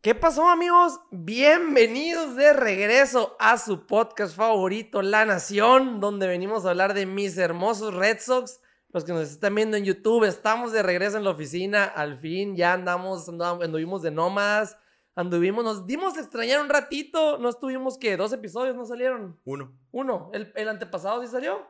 ¿Qué pasó amigos? Bienvenidos de regreso a su podcast favorito, La Nación, donde venimos a hablar de mis hermosos Red Sox. Los que nos están viendo en YouTube, estamos de regreso en la oficina, al fin ya andamos, anduvimos de nómadas, anduvimos, nos dimos a extrañar un ratito, no estuvimos que dos episodios no salieron. Uno. Uno, el, el antepasado sí salió.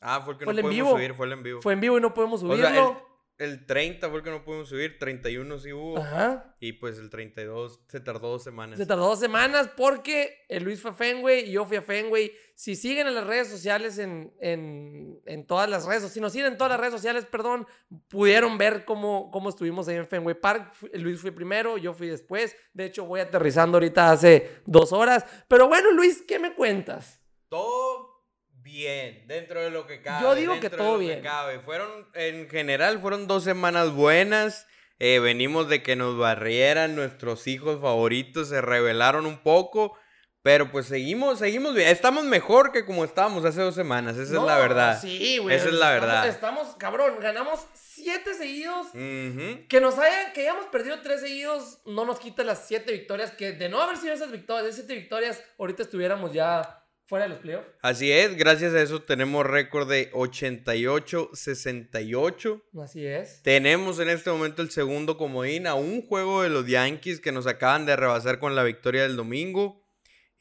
Ah, fue el que Fue no el pudimos vivo. subir, fue el en vivo. Fue en vivo y no podemos O subirlo. sea, el, el 30 fue el que no pudimos subir, 31 sí hubo. Ajá. Y pues el 32 se tardó dos semanas. Se tardó dos semanas porque el Luis fue a Fenway y yo fui a Fenway. Si siguen en las redes sociales, en, en, en todas las redes, si nos siguen en todas las redes sociales, perdón, pudieron ver cómo, cómo estuvimos ahí en Fenway Park. Luis fue primero, yo fui después. De hecho, voy aterrizando ahorita hace dos horas. Pero bueno, Luis, ¿qué me cuentas? Todo bien, dentro de lo que cabe. Yo digo que todo lo bien. cabe. Fueron, en general, fueron dos semanas buenas. Eh, venimos de que nos barrieran nuestros hijos favoritos, se rebelaron un poco. Pero pues seguimos, seguimos bien. Estamos mejor que como estábamos hace dos semanas, esa No, es la verdad. Sí, güey. Esa es la estamos- verdad. Estamos, cabrón, ganamos siete seguidos. Que nos hayan, que hayamos perdido tres seguidos, no nos quita las siete victorias. Que de no haber sido esas victorias, de siete victorias, ahorita estuviéramos ya fuera de los playoffs. Así es, gracias a eso tenemos récord de 88-68. Así es. Tenemos en este momento el segundo comodín a un juego de los Yankees que nos acaban de rebasar con la victoria del domingo.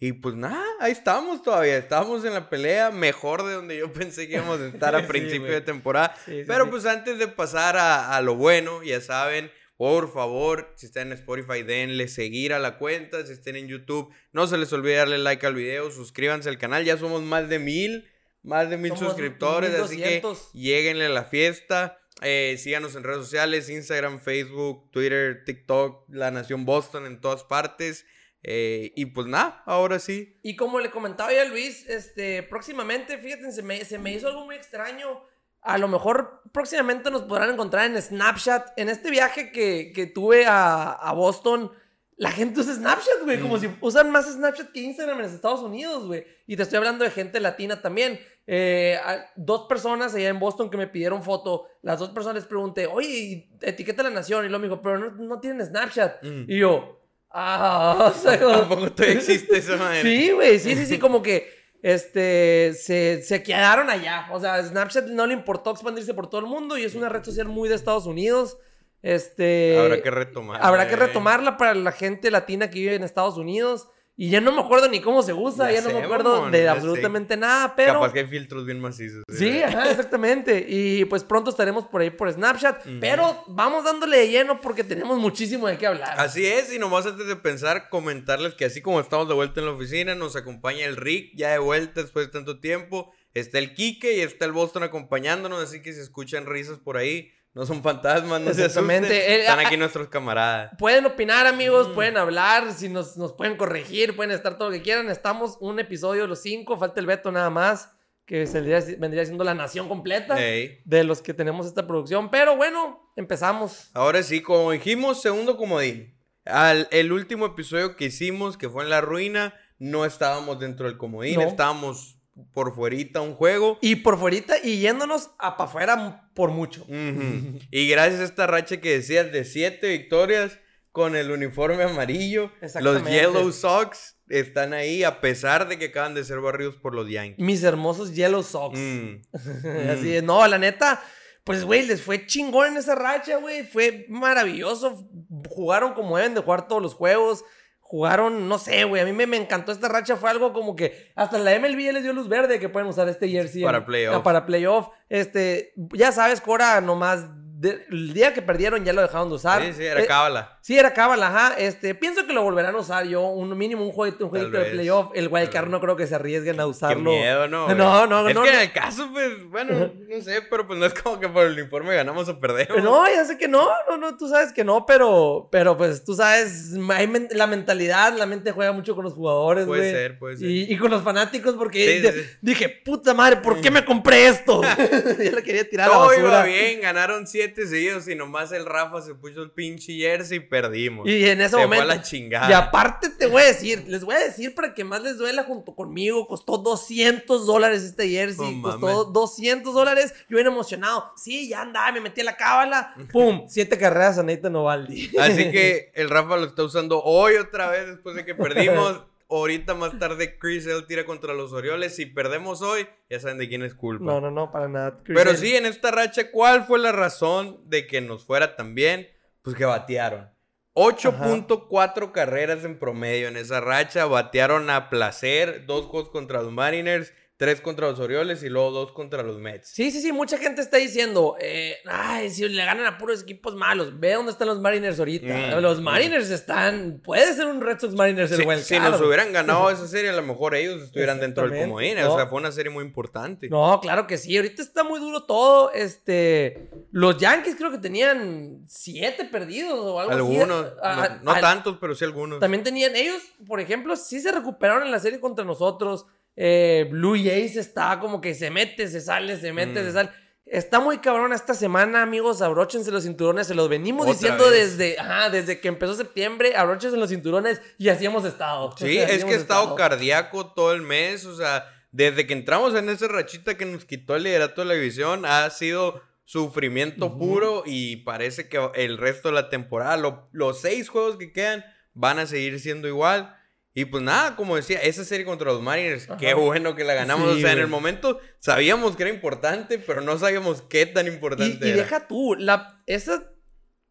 Y pues nada, ahí estamos todavía. Estamos en la pelea mejor de donde yo pensé que íbamos a estar a Sí, principio güey. de temporada. Sí, sí, Pero pues antes de pasar a, a lo bueno, ya saben, por favor, si están en Spotify, denle seguir a la cuenta. Si están en YouTube, no se les olvide darle like al video, suscríbanse al canal. Ya somos más de mil, más de mil Somos suscriptores, así que 1200. lleguenle a la fiesta. Eh, síganos en redes sociales, Instagram, Facebook, Twitter, TikTok, La Nación Boston, en todas partes. Eh, y pues nada, ahora sí. Y como le comentaba ya Luis, este, próximamente, fíjate, se me, se me hizo algo muy extraño. A lo mejor próximamente nos podrán encontrar en Snapchat. En este viaje que, que tuve a, a Boston, la gente usa Snapchat, güey. Como si usan más Snapchat que Instagram en los Estados Unidos, güey. Y te estoy hablando de gente latina también. Eh, dos personas allá en Boston que me pidieron foto. Las dos personas les pregunté, oye, etiqueta a la nación. Y luego me dijo, pero no, no tienen Snapchat. Mm. Y yo, ah, o sea, como- Tampoco existe esa manera. Sí, güey, sí, sí, sí, como que este, se, se quedaron allá. O sea, Snapchat no le importó expandirse por todo el mundo y es una red social muy de Estados Unidos. Este, Habrá que retomar. habrá que eh. retomarla para la gente latina que vive en Estados Unidos. Y ya no me acuerdo ni cómo se usa, Ya ya, no me acuerdo mamón, de sé. absolutamente nada, pero... Capaz que hay filtros bien macizos. eh. Sí, ajá, exactamente. Y pues pronto estaremos por ahí por Snapchat. Pero vamos dándole de lleno porque tenemos muchísimo de qué hablar. Así es, y nomás antes de pensar, comentarles que así como estamos de vuelta en la oficina, nos acompaña el Rick, ya de vuelta después de tanto tiempo. Está el Kike y está el Boston acompañándonos, así que si escuchan risas por ahí, no son fantasmas, no se asusten. Exactamente. Eh, Están ah, aquí nuestros camaradas. Pueden opinar, amigos, Mm. pueden hablar, si nos, nos pueden corregir, pueden estar todo lo que quieran. Estamos un episodio de los cinco, falta el Beto nada más, que vendría, vendría siendo la nación completa de los que tenemos esta producción. Pero bueno, empezamos. Ahora sí, como dijimos, segundo comodín. Al, el último episodio que hicimos, que fue en la ruina, no estábamos dentro del comodín, No. estábamos por fuerita un juego. Y por fuerita y yéndonos a para afuera por mucho. Y gracias a esta racha que decías de siete victorias con el uniforme amarillo, los. Yellow Sox están ahí a pesar de que acaban de ser barridos por los Yankees. Mis hermosos Yellow Sox. Mm. Así es, no, la neta, pues, güey, les fue chingón en esa racha, güey. Fue maravilloso. Jugaron como deben de jugar todos los juegos. Jugaron, no sé, güey. A mí me, me encantó esta racha. Fue algo como que hasta la MLB les dio luz verde que pueden usar este jersey. Para en- playoff. ah, Para playoff. Este, ya sabes, Cora, nomás. de- el día que perdieron ya lo dejaron de usar. Sí, sí, era Eh, cábala. Sí, era cábala, ajá. Este, pienso que lo volverán a usar yo. Un mínimo un jueguito, un jueguito de playoff. El wildcard no creo que se arriesguen a Qué usarlo. miedo, ¿no? No, no, es no, que no. en el caso, pues, bueno, no sé, pero pues no es como que por el uniforme ganamos o perdemos. No, ya sé que no, no, no, tú sabes que no, pero, pero pues tú sabes, hay men- la mentalidad, la mente juega mucho con los jugadores, Puede güey. ser, puede ser. Y, y con los fanáticos, porque Sí, de- sí, sí. dije, puta madre, ¿por qué me compré esto? ya le quería tirar a la Todo basura. iba bien, ganaron 7 siete seguidos y nomás el Rafa se puso el pinche jersey perdimos. Y en ese Se fue a momento. la chingada. Y aparte te voy a decir, les voy a decir para que más les duela junto conmigo, costó 200 dólares este jersey, costó mames. 200 dólares, yo bien emocionado, sí, ya andaba, me metí a la cábala, pum, siete carreras a Nathan Ovaldi. Así que el Rafa lo está usando hoy otra vez después de que perdimos. Ahorita más tarde Chris él tira contra los Orioles. Si perdemos hoy, ya saben de quién es culpa. No, no, no, para nada. Chris Pero sí, en esta racha, ¿cuál fue la razón de que nos fuera tan bien? Pues que batearon. 8.4 carreras en promedio en esa racha. Batearon a placer. Dos juegos contra los Mariners, tres contra los Orioles y luego dos contra los Mets. Sí, sí, sí, mucha gente está diciendo, eh, ay, si le ganan a puros equipos malos, ve dónde están los Mariners ahorita. Mm, los mm. Mariners están, puede ser un Red Sox Mariners el Si, wild si nos hubieran ganado esa serie, a lo mejor ellos estuvieran dentro del comodín. O sea, No. fue una serie muy importante. No, claro que sí. Ahorita está muy duro todo. Este, los Yankees creo que tenían siete perdidos o algo Algunos, así. Ah, no, no ah, tantos, pero sí algunos. También tenían ellos, por ejemplo, sí se recuperaron en la serie contra nosotros. Eh, Blue Jays está como que se mete, se sale, se mete, Mm. se sale. Está muy cabrón esta semana, amigos. Abróchense los cinturones. Se los venimos Otra diciendo vez. desde, ajá, desde que empezó septiembre. Abróchense los cinturones y así hemos estado. O Sí, sea, así es que he estado estado. cardíaco todo el mes, o sea, desde que entramos en esa rachita que nos quitó el liderato de la división, ha sido sufrimiento Ujú. puro y parece que el resto de la temporada, lo- los seis juegos que quedan, van a seguir siendo igual. Y pues nada, como decía, esa serie contra los Mariners, Ajá. qué bueno que la ganamos. Sí, o sea, en el momento sabíamos que era importante, pero no sabíamos qué tan Y, importante y era. deja tú, la, esa,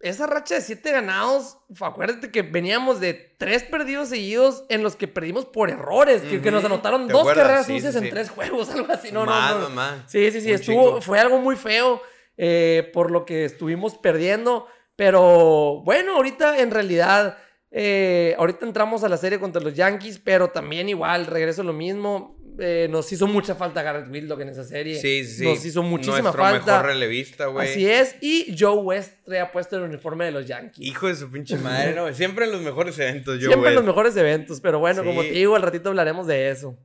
esa racha de siete ganados, acuérdate que veníamos de tres perdidos seguidos en los que perdimos por errores, que, que nos anotaron ¿Te dos acuerdas? carreras Sí, sucias sí, en tres juegos, algo así. No, Más, no, no. más. Sí, sí, sí, Un estuvo, fue algo muy feo eh, por lo que estuvimos perdiendo, pero bueno, ahorita en realidad, eh, ahorita entramos a la serie contra los Yankees, pero también igual, regreso lo mismo, eh, nos hizo mucha falta Garrett Whitlock en esa serie. Sí, sí. Nos hizo muchísima Nuestro falta. mejor relevista, güey. Así es, y Joe West traía puesto el uniforme de los Yankees. Hijo de su pinche madre, ¿no? Siempre en los mejores eventos, yo, Siempre en los mejores eventos, pero bueno, como te digo, al ratito hablaremos de eso.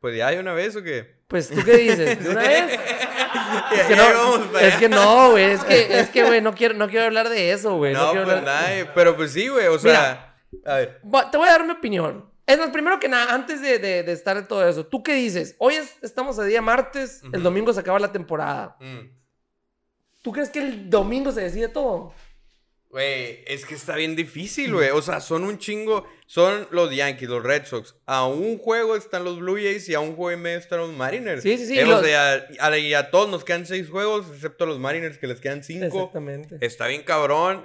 Pues ya de una vez o qué? Pues, ¿tú qué dices? ¿De una vez? Es no, que no, güey. Es que, es que, güey, no quiero, no quiero hablar de eso, güey. No, No, quiero pues hablar- nada, pero pues sí, güey, o sea, a ver. Te voy a dar mi opinión. Es más, primero que nada, antes de, de- de estar en todo eso, ¿tú qué dices? Hoy es- estamos a día martes, el domingo se acaba la temporada. mm, ¿Tú crees que el domingo se decide todo? Güey, es que está bien difícil, güey. O sea, son un chingo. Son los Yankees, los Red Sox. A un juego están los Blue Jays y a un juego y medio están los Mariners. Sí, sí, sí, Eh, y o los- sea, a, y a todos nos quedan seis juegos, excepto a los Mariners que les quedan cinco. Exactamente. Está bien cabrón.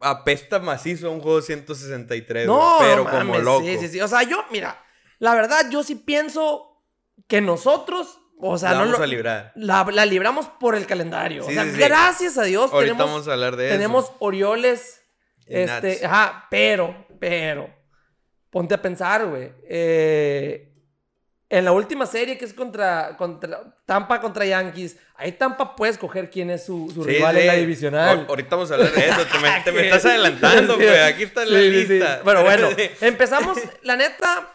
Apesta macizo a un juego 163, No, güey, pero no como loco. Sí, sí, sí. O sea, yo, mira, la verdad, yo sí pienso que nosotros, o sea, La no vamos lo- a librar. la, la libramos por el calendario. Sí, o sea, sí, sí. gracias a Dios Ahorita tenemos, vamos a hablar de tenemos eso. Orioles. Este, ajá, pero, pero, ponte a pensar, güey. eh, en la última serie que es contra, contra Tampa contra Yankees, ahí Tampa puede escoger quién es su, su Sí, rival sí. en la divisional. Ahor- Ahorita vamos a hablar de eso. Te me, te me ¿Qué? estás adelantando, Sí. güey. Aquí está la lista. Bueno, bueno, empezamos, la neta,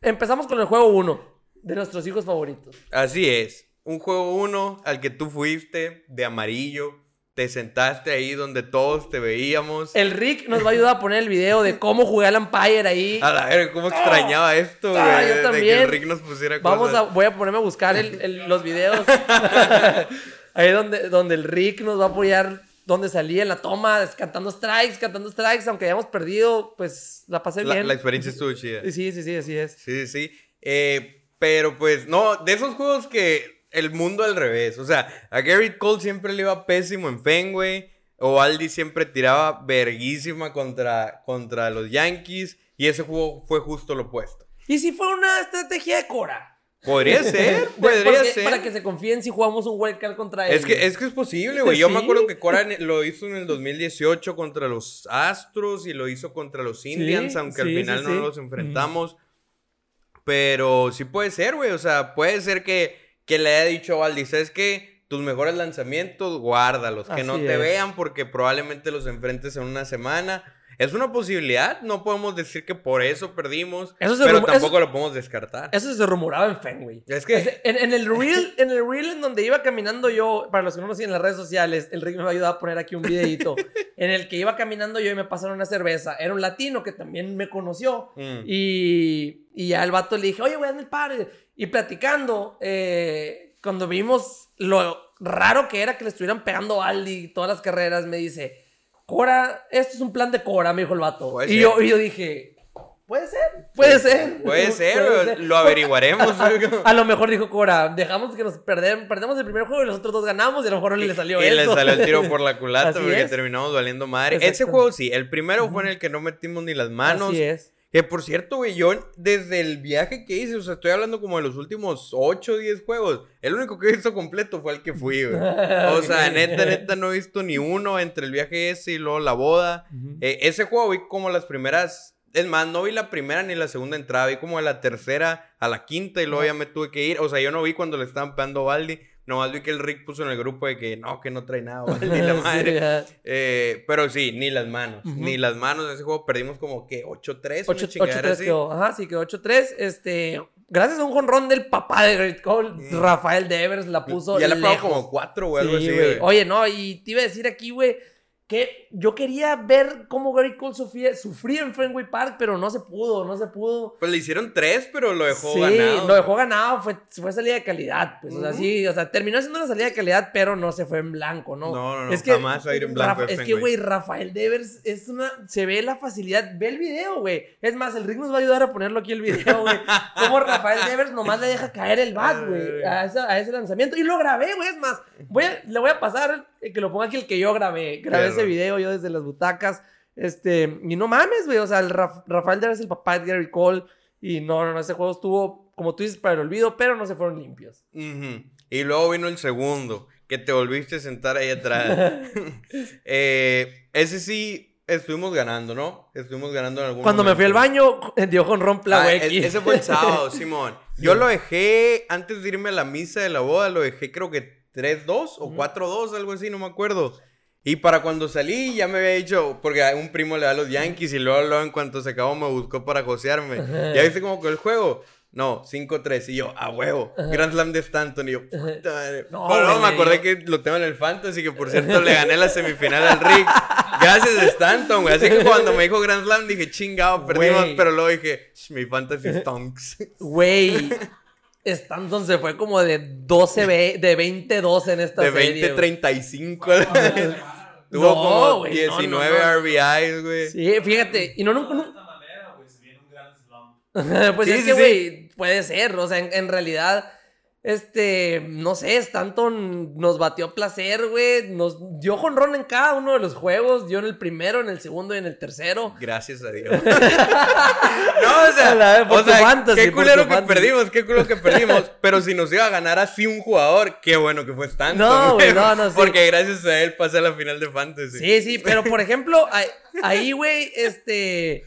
empezamos con el juego 1 de nuestros hijos favoritos. Así es. Un juego uno al que tú fuiste de amarillo. Te sentaste ahí donde todos te veíamos. El Rick nos va a ayudar a poner el video de cómo jugué al Empire ahí. A la verga, cómo extrañaba esto, güey. Ah, yo de que también. el Rick nos pusiera Vamos a, cosas. voy a ponerme a buscar el- el- los videos. Ahí donde, donde el Rick nos va a apoyar, donde salía en la toma, cantando strikes, cantando strikes, aunque hayamos perdido, pues la pasé La, bien. la experiencia estuvo chida. Sí, sí, sí, así es. Sí, sí, sí. Eh, pero pues, no, de esos juegos que el mundo al revés. O sea, a Gary Cole siempre le iba pésimo en Fenway. O Aldi siempre tiraba verguísima contra, contra los Yankees. Y ese juego fue justo lo opuesto. Y si fue una estrategia de Cora. Podría ser, podría ser. Para que se confíen si jugamos un wildcard contra ellos. Es que, es que es posible, güey. Yo me acuerdo que Cora lo hizo en el 2018 contra los Astros y lo hizo contra los Indians, aunque al final no los enfrentamos. Pero sí puede ser, güey. O sea, puede ser que, que le haya dicho a Valdi, ¿sabes qué? Tus mejores lanzamientos, guárdalos. Que no te es. vean porque probablemente los enfrentes en una semana. Es una posibilidad, no podemos decir que por eso perdimos, Eso se pero tampoco lo podemos descartar. Eso se rumoraba en Fenway. Es que- en, en el reel, en el reel en donde iba caminando yo, para los que no me siguen en las redes sociales, el Rick me va a ayudar a poner aquí un videito, en el que iba caminando yo y me pasaron una cerveza. Era un latino que también me conoció. Mm. Y, y ya al vato le dije, oye, güey, hazme el padre. Y platicando, eh, cuando vimos lo raro que era que le estuvieran pegando a Aldi todas las carreras, me dice, Cora, esto es un plan de Cora, me dijo el vato. Puede Y ser. yo, y yo dije, puede ser, puede ser. Puede ser, lo averiguaremos. A lo mejor dijo Cora, dejamos que nos perder, perdemos el primer juego y los otros dos ganamos y a lo mejor le salió y eso. le salió el tiro por la culata Así porque es. terminamos valiendo madre. Ese juego sí, el primero fue en el que no metimos ni las manos. Así es. Que por cierto, güey, yo desde el viaje que hice, o sea, estoy hablando como de los últimos 8 o 10 juegos. El único que he visto completo fue el que fui, güey. O sea, neta, neta, no he visto ni uno entre el viaje ese y luego la boda. Eh, ese juego vi como las primeras. Es más, no vi la primera ni la segunda entrada. Vi como de la tercera a la quinta y luego ya me tuve que ir. O sea, yo no vi cuando le estaban pegando Baldi. Nomás vi que el Rick puso en el grupo de que no, que no trae nada, Baldi, la Sí, madre. ya. Eh, pero sí, ni las manos. Ujú. Ni las manos de ese juego. Perdimos como que 8-3. una 8 chingadera 8-3 así. quedó. Ajá, sí, quedó 8-3. Este, gracias a un jonrón del papá de Great Cole, Rafael Devers la puso Ya le lejos. como 4 o algo Sí, así, güey. güey. Oye, no, y te iba a decir aquí, güey, que yo quería ver cómo Gary Cole sufría, sufría en Fenway Park, pero no se pudo, no se pudo. Pues le hicieron 3, pero lo dejó sí, ganado. lo dejó ganado, fue, fue salida de calidad, pues, o sea, Ujú. sí, o sea, terminó siendo una salida de calidad, pero no se fue en blanco, ¿no? No, no, no, es que, jamás va a ir en blanco Rafa- es que, güey, Rafael Devers es una, se ve la facilidad, ve el video, güey, es más, el Rick nos va a ayudar a ponerlo aquí el video, güey, cómo Rafael Devers nomás le deja caer el bat, güey, a, a ese lanzamiento, y lo grabé, güey, es más, voy a- le voy a pasar que lo ponga aquí el que yo grabé, grabé ese video yo desde las butacas, este, y no mames, güey, o sea, el Raf- Rafael Devers es el papá de Gary Cole, y no, no, no, ese juego estuvo, como tú dices, para el olvido, pero no se fueron limpios. Y luego vino el segundo, que te volviste a sentar ahí atrás. Eh, ese sí estuvimos ganando, ¿no? Estuvimos ganando en algún Cuando me fui al baño, dio con rompla, Ah, güey. e- ese fue el sábado, Simón. Yo lo dejé, antes de irme a la misa de la boda, lo dejé creo que 3-2 o Ujú. 4-2, algo así, no me acuerdo. Y para cuando salí ya me había dicho, porque a un primo le da a los Yankees y luego, luego en cuanto se acabó me buscó para josearme. ¿Ya viste cómo que el juego? No, 5-3. Y yo, a huevo. Grand Slam de Stanton. Y yo, puta madre. No, luego güey, me acordé que lo tengo en el Fantasy, que por cierto le gané la semifinal al Rick. Gracias Stanton, güey. Así que cuando me dijo Grand Slam dije, chingado, perdimos. Güey. Pero luego dije, "Sh, mi Fantasy stonks. Güey. Stanton se fue como de 12, ve- de 20-12 en esta De serie. güey. 20-35. Tuvo No, como güey, no, no, 19 no. RBIs, güey. Sí, fíjate. Y no, no, no- esta manera, güey, se viene un gran slam. pues Sí, es sí, que, sí. güey, puede ser. O sea, en, en realidad, este, no sé, Stanton nos batió placer, güey. Nos dio jonrón en cada uno de los juegos. Dio en el primero, en el segundo y en el tercero. Gracias a Dios. no, o sea, la por o sea, fantasy, qué culero que fantasy. perdimos, qué culero que perdimos. pero si nos iba a ganar así un jugador, qué bueno que fue Stanton. No, güey, no, no, sí. Porque gracias a él pasé a la final de Fantasy. Sí, sí, pero por ejemplo, ahí- ahí, güey, este,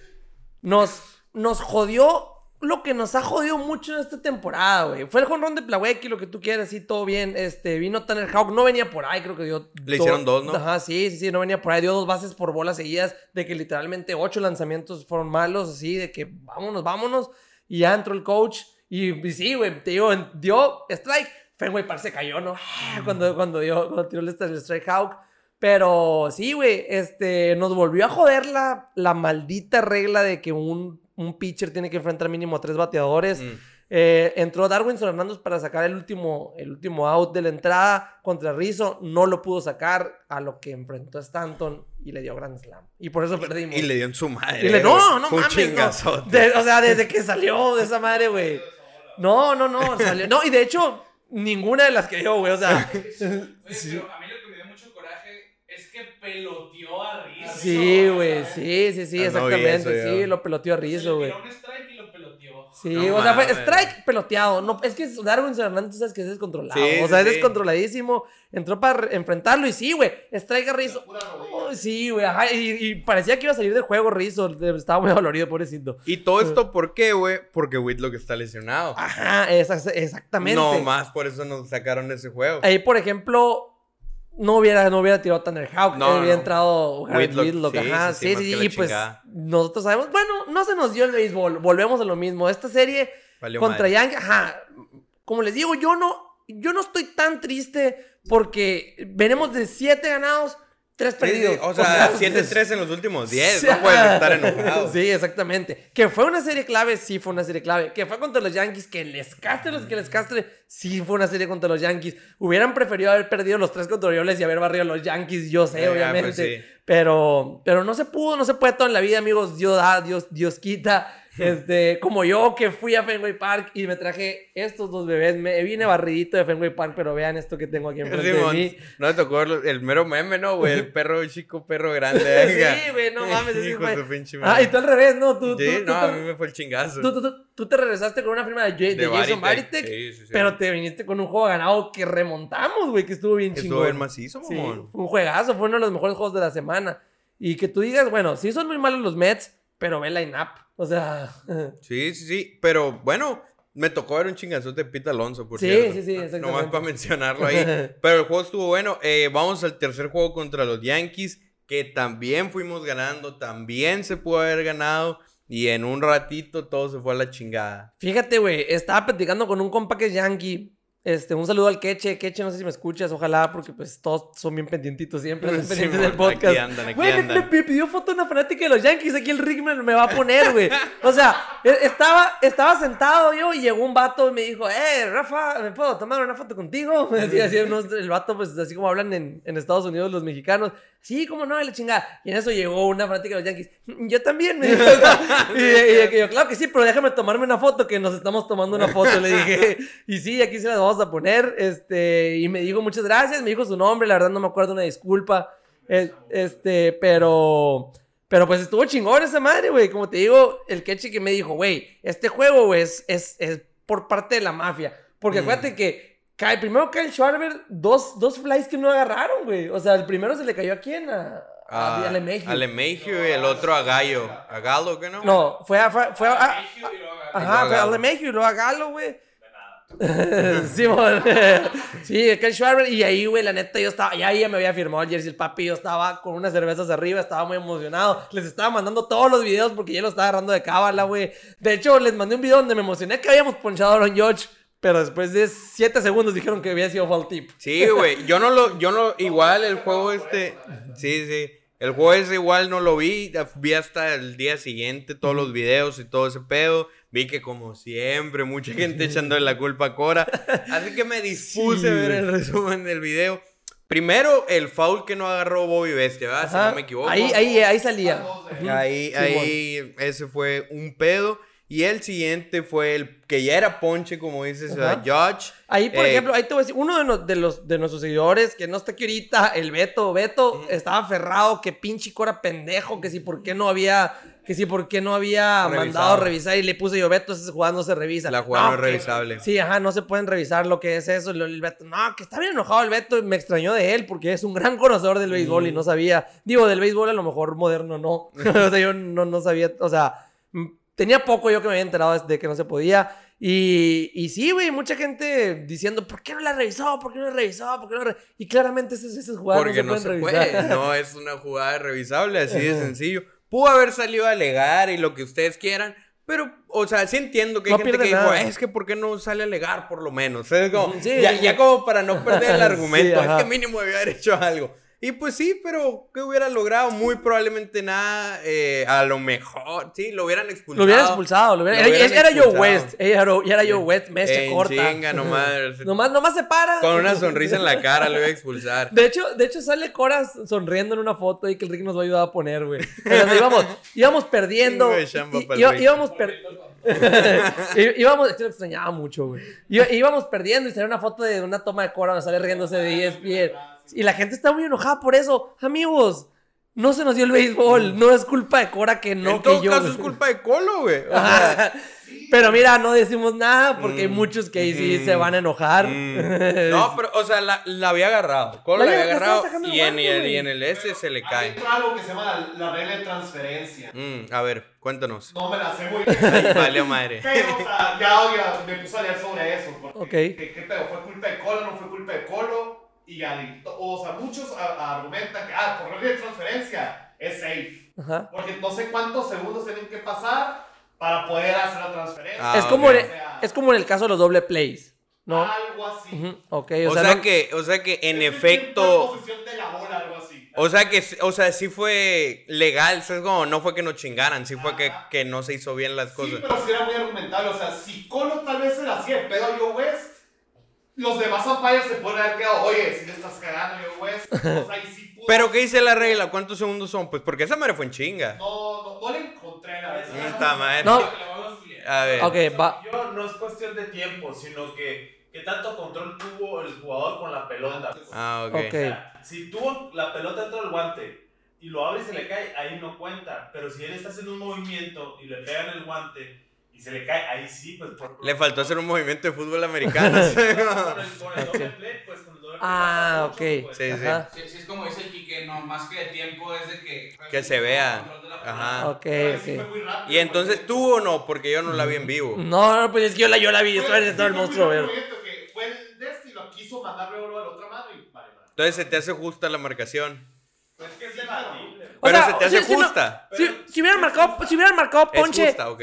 nos, nos jodió lo que nos ha jodido mucho en esta temporada, güey. Fue el jonrón de Plawecki, lo que tú quieras, sí, todo bien. Este, vino Tanner Hawk, no venía por ahí, creo que dio... Le do- hicieron dos, ¿no? Ajá, sí, sí, sí, no venía por ahí. Dio dos bases por bolas seguidas, de que literalmente ocho lanzamientos fueron malos, así, de que vámonos, vámonos. Y ya entró el coach, y, y sí, güey, te digo, dio strike. Fenway Park se cayó, ¿no? Cuando, cuando, dio, cuando tiró el, el strike Hawk. Pero sí, güey, este, nos volvió a joder la, la maldita regla de que un, un pitcher tiene que enfrentar mínimo a tres bateadores. Mm. Eh, entró Darwin Hernández para sacar el último, el último out de la entrada contra Rizzo. No lo pudo sacar a lo que enfrentó a Stanton y le dio Grand Slam. Y por eso perdimos. Y le dio en su madre. Y le- no, no Fue un mames. no. De- o sea, desde que salió de esa madre, güey. No, no, no, salió. No, y de hecho, ninguna de las que yo, güey. O sea, Oye, pero a mí lo que me dio mucho coraje es que peloteó a Rizzo. sí, güey. Sí, sí, sí, Ah, no vi exactamente. eso sí, lo peloteó a Rizzo, güey. tiró un strike y lo peloteó. Sí, No o sea, fue strike peloteado. No, es que Darwin Hernández, tú sabes que es descontrolado. Sí, o sea, sí, es sí. descontroladísimo. Entró para re- enfrentarlo y sí, güey. Strike a Rizzo. Oh, sí, güey. ajá, Y, y parecía que iba a salir del juego Rizzo. Estaba muy dolorido, pobrecito. Y todo esto, ¿por qué, güey? Porque Whitlock está lesionado. Ajá, esa- exactamente. No más, por eso nos sacaron ese juego. Ahí, por ejemplo, no hubiera, no hubiera tirado Tanner Hawk, No, hubiera no. entrado Garrett Whitlock, Whitlock, sí, ajá, sí, sí, y pues chingada. nosotros sabemos, bueno, no se nos dio el béisbol, volvemos a lo mismo, esta serie Valió contra madre. Yankees, ajá, como les digo, yo no, yo no estoy tan triste porque venimos de siete ganados, tres perdidos. sí, O sea, 7-3 en los últimos 10. Sí, No puedes ajá. estar enojado. Sí, exactamente. Que fue una serie clave, sí fue una serie clave. Que fue contra los Yankees, que les castre los que les castre, sí fue una serie contra los Yankees. Hubieran preferido haber perdido los tres contra Orioles y haber barrido a los Yankees, yo sé, Eh, obviamente. pues sí. Pero, pero no se pudo, no se puede todo en la vida, amigos. Dios da, Dios, Dios quita. Este, como yo que fui a Fenway Park y me traje estos dos bebés. Me vine barridito de Fenway Park, pero vean esto que tengo aquí enfrente de mí. no te tocó el, mero meme, ¿no, güey? El perro chico, perro grande. Sí, güey, no mames. Hijo su pinche Ah, y tú al revés, ¿no? Tú, Sí, tú- tú no, a mí me fue el chingazo. Tú, tú- tú- tú te regresaste con una firma de, J- de Jason Sí, sí, sí. pero te viniste con un juego ganado que remontamos, güey, que estuvo bien Estuvo chingón. bien macizo, mamón. fue un juegazo, fue uno de los mejores juegos de la semana. Y que tú digas, bueno, sí son muy malos los Mets, pero ve line-up. O sea, Sí, sí, sí. Pero bueno, me tocó ver un chingazote de Pete Alonso, por Sí, cierto. sí, sí. Nomás para mencionarlo ahí. Pero el juego estuvo bueno. Eh, vamos al tercer juego contra los Yankees, que también fuimos ganando, también se pudo haber ganado. Y en un ratito todo se fue a la chingada. fíjate, güey, estaba platicando con un compa que es Yankee. Este, un saludo al Queche. Queche, no sé si me escuchas, ojalá, porque pues todos son bien pendientitos siempre, Sí, pendientes del podcast. aquí andan, aquí Güey, me- andan. Me, me pidió foto una fanática de los Yankees, aquí el Rick me, me va a poner, güey. O sea, e- estaba, estaba sentado yo y llegó un vato y me dijo, eh, Rafa, ¿me puedo tomar una foto contigo? Así, así, unos- el vato, pues así como hablan en, en Estados Unidos los mexicanos. Sí, cómo no, y la chingada. Y en eso llegó una fanática de los Yankees. Yo también, me dijo. y, y- y yo, claro que sí, pero déjame tomarme una foto, que nos estamos tomando una foto. Le dije, y sí, aquí se las vamos a poner. Este, y me dijo muchas gracias, me dijo su nombre, la verdad no me acuerdo, una disculpa. Eh, Este, pero. Pero pues estuvo chingón esa madre, güey. Como te digo, el Kechi que me dijo, güey, este juego, güey, es, es, es por parte de la mafia. Porque Mm. acuérdate que cae, primero Kyle Schwarber, dos, dos flies que no agarraron, güey. O sea, el primero se le cayó a quién? A, a, A a LeMahieu. a LeMahieu y el otro a Gallo. ¿A Galo, qué no? No, fue a. Fue, fue a- a- y luego ajá, fue a Galo. LeMahieu y luego a Galo, güey. sí, sí, Kyle Schwarber. Y ahí, güey, la neta, yo estaba. Ya ahí ya me había firmado el jersey el papi. Yo estaba con unas cervezas arriba, estaba muy emocionado. Les estaba mandando todos los videos porque ya lo estaba agarrando de cábala, güey. De hecho, les mandé un video donde me emocioné que habíamos ponchado a Aaron Judge. Pero después de 7 segundos dijeron que había sido foul tip. Sí, güey. Yo no lo, yo no, igual el juego este, sí, sí. El juego ese igual no lo vi, vi hasta el día siguiente todos los videos y todo ese pedo. Vi que como siempre, mucha gente echando la culpa a Cora. Así que me dispuse Sí, a ver el resumen del video. Primero, el foul que no agarró Bobby Bestia, ¿verdad? Si Ajá. no me equivoco. Ahí, ahí, ahí salía. Ahí, ahí, ese fue un pedo. Y el siguiente fue el que ya era ponche, como dices, a Judge. Ahí, por Eh, ejemplo, ahí te voy a decir, uno de, los, de nuestros seguidores, que no está aquí ahorita, el Beto, Beto, estaba aferrado, que pinche cora pendejo, que si por qué no había, que si por qué no había Revisado. mandado a revisar, y le puse yo, Beto, esa jugada no se revisa. La jugada no es que- revisable. Sí, ajá, no se pueden revisar lo que es eso, el, el Beto, no, que está bien enojado el Beto, y me extrañó de él, porque es un gran conocedor del béisbol Mm. y no sabía, digo, del béisbol a lo mejor moderno no, o sea, yo no, no sabía, o sea, mm, tenía poco yo que me había enterado de que no se podía. Y, y sí, güey, mucha gente diciendo, ¿por qué no la revisó? ¿Por qué no la revisó? ¿Por qué no la re-?" Y claramente esas, esas jugadas Porque no no se se pueden puede, revisar. no es una jugada revisable, así de sencillo. Pudo haber salido a alegar y lo que ustedes quieran, pero, o sea, sí entiendo que hay No gente que dijo, es que ¿por qué no sale a alegar por lo menos? Es como, Sí, ya, como para no perder el argumento, es que mínimo debió haber hecho algo. Y pues sí, pero ¿qué hubiera logrado? Muy probablemente nada, eh, a lo mejor, sí, lo hubieran expulsado. Lo hubieran expulsado. Lo hubieran- Lo era, hubieran era Joe expulsado. West. Era, era Joe West, mecha corta. chinga nomás. nomás, nomás se para. Con una sonrisa en la cara lo iba a expulsar. De hecho, de hecho, sale Cora sonriendo en una foto y que el Rick nos va a ayudar a poner, güey. Íbamos, íbamos perdiendo. Y- íbamos per- Í- íbamos, es que lo extrañaba mucho, güey. Íbamos perdiendo y sale una foto de una toma de Cora donde sale riéndose de ESPN. Y la gente está muy enojada por eso. Amigos, no se nos dio el béisbol. No es culpa de Cora que no, en todo que yo. caso es culpa de Colo, güey. O sea, Ajá. Pero mira, no decimos nada porque hay Mm, muchos que ahí sí mm, se van a enojar. Mm. No, pero, o sea, la, la había agarrado. Colo La la había- agarrado. Y en, y, y el S se le Hay cae. algo que se llama la, la regla de transferencia. Mm, a ver, cuéntanos. No me la sé muy bien. Valió madre. Pero, o sea, ya, ya me puse a leer sobre eso. Porque, Ok. ¿qué, qué pedo? ¿Fue culpa de Colo? ¿No fue culpa de Colo? Y al- o sea, muchos a- a- argumentan que, ah, por regla de transferencia es safe. Ajá. Porque no sé cuántos segundos tienen que pasar para poder hacer la transferencia. Ah, es, como ok. en, es como en el caso de los doble plays, ¿no? Algo así. Ujú, Ok, O, o, sea, sea, no- que, o sea que en Es el efecto. de la bola, algo así. O sea que, o sea, sí fue legal, ¿sabes? Como no fue que nos chingaran, sí fue que, Ajá. que no se hizo bien las Sí, cosas. pero sí era muy argumentable. O sea, si Colo tal vez la hacía de pedo Joe West, los demás umpires se pueden haber quedado, oye, si le estás cagando a Joe West. O sea, y sí pudo- Pero ¿qué dice la regla? ¿Cuántos segundos son? Pues porque esa madre fue en chinga. No, no, no le encontré la vez. Puta madre. No. La a leer. A ver. ok, va. Yo no es cuestión de tiempo, sino que, que tanto control tuvo el jugador con la pelota. Ah, ok. Ok. O sea, si tuvo la pelota dentro del guante y lo abre y se le cae, ahí no cuenta. Pero si él está haciendo un movimiento y le pega en el guante y se le cae, ahí sí, pues por Le faltó hacer un movimiento de fútbol americano. Con el, con el doble play, pues con el doble play Ah, ok. pues. Sí, sí. Sí, sí, es como dice el Quique, no, más que de tiempo es de que... Que se vea. Ajá. Ok, Pero sí fue ok. muy rápido, Y entonces tú o no, porque yo no la vi en vivo. No, no, pues es que yo la, yo la vi, sí todo el monstruo, que Fue el de y lo quiso mandar luego a la otra mano y vale, vale. Entonces se te hace justa la marcación. Pues Es que es sí, debatible. O Pero sea, se te hace justa. Si, si hubieran marcado, si hubieran marcado Es ponche, justa, ok.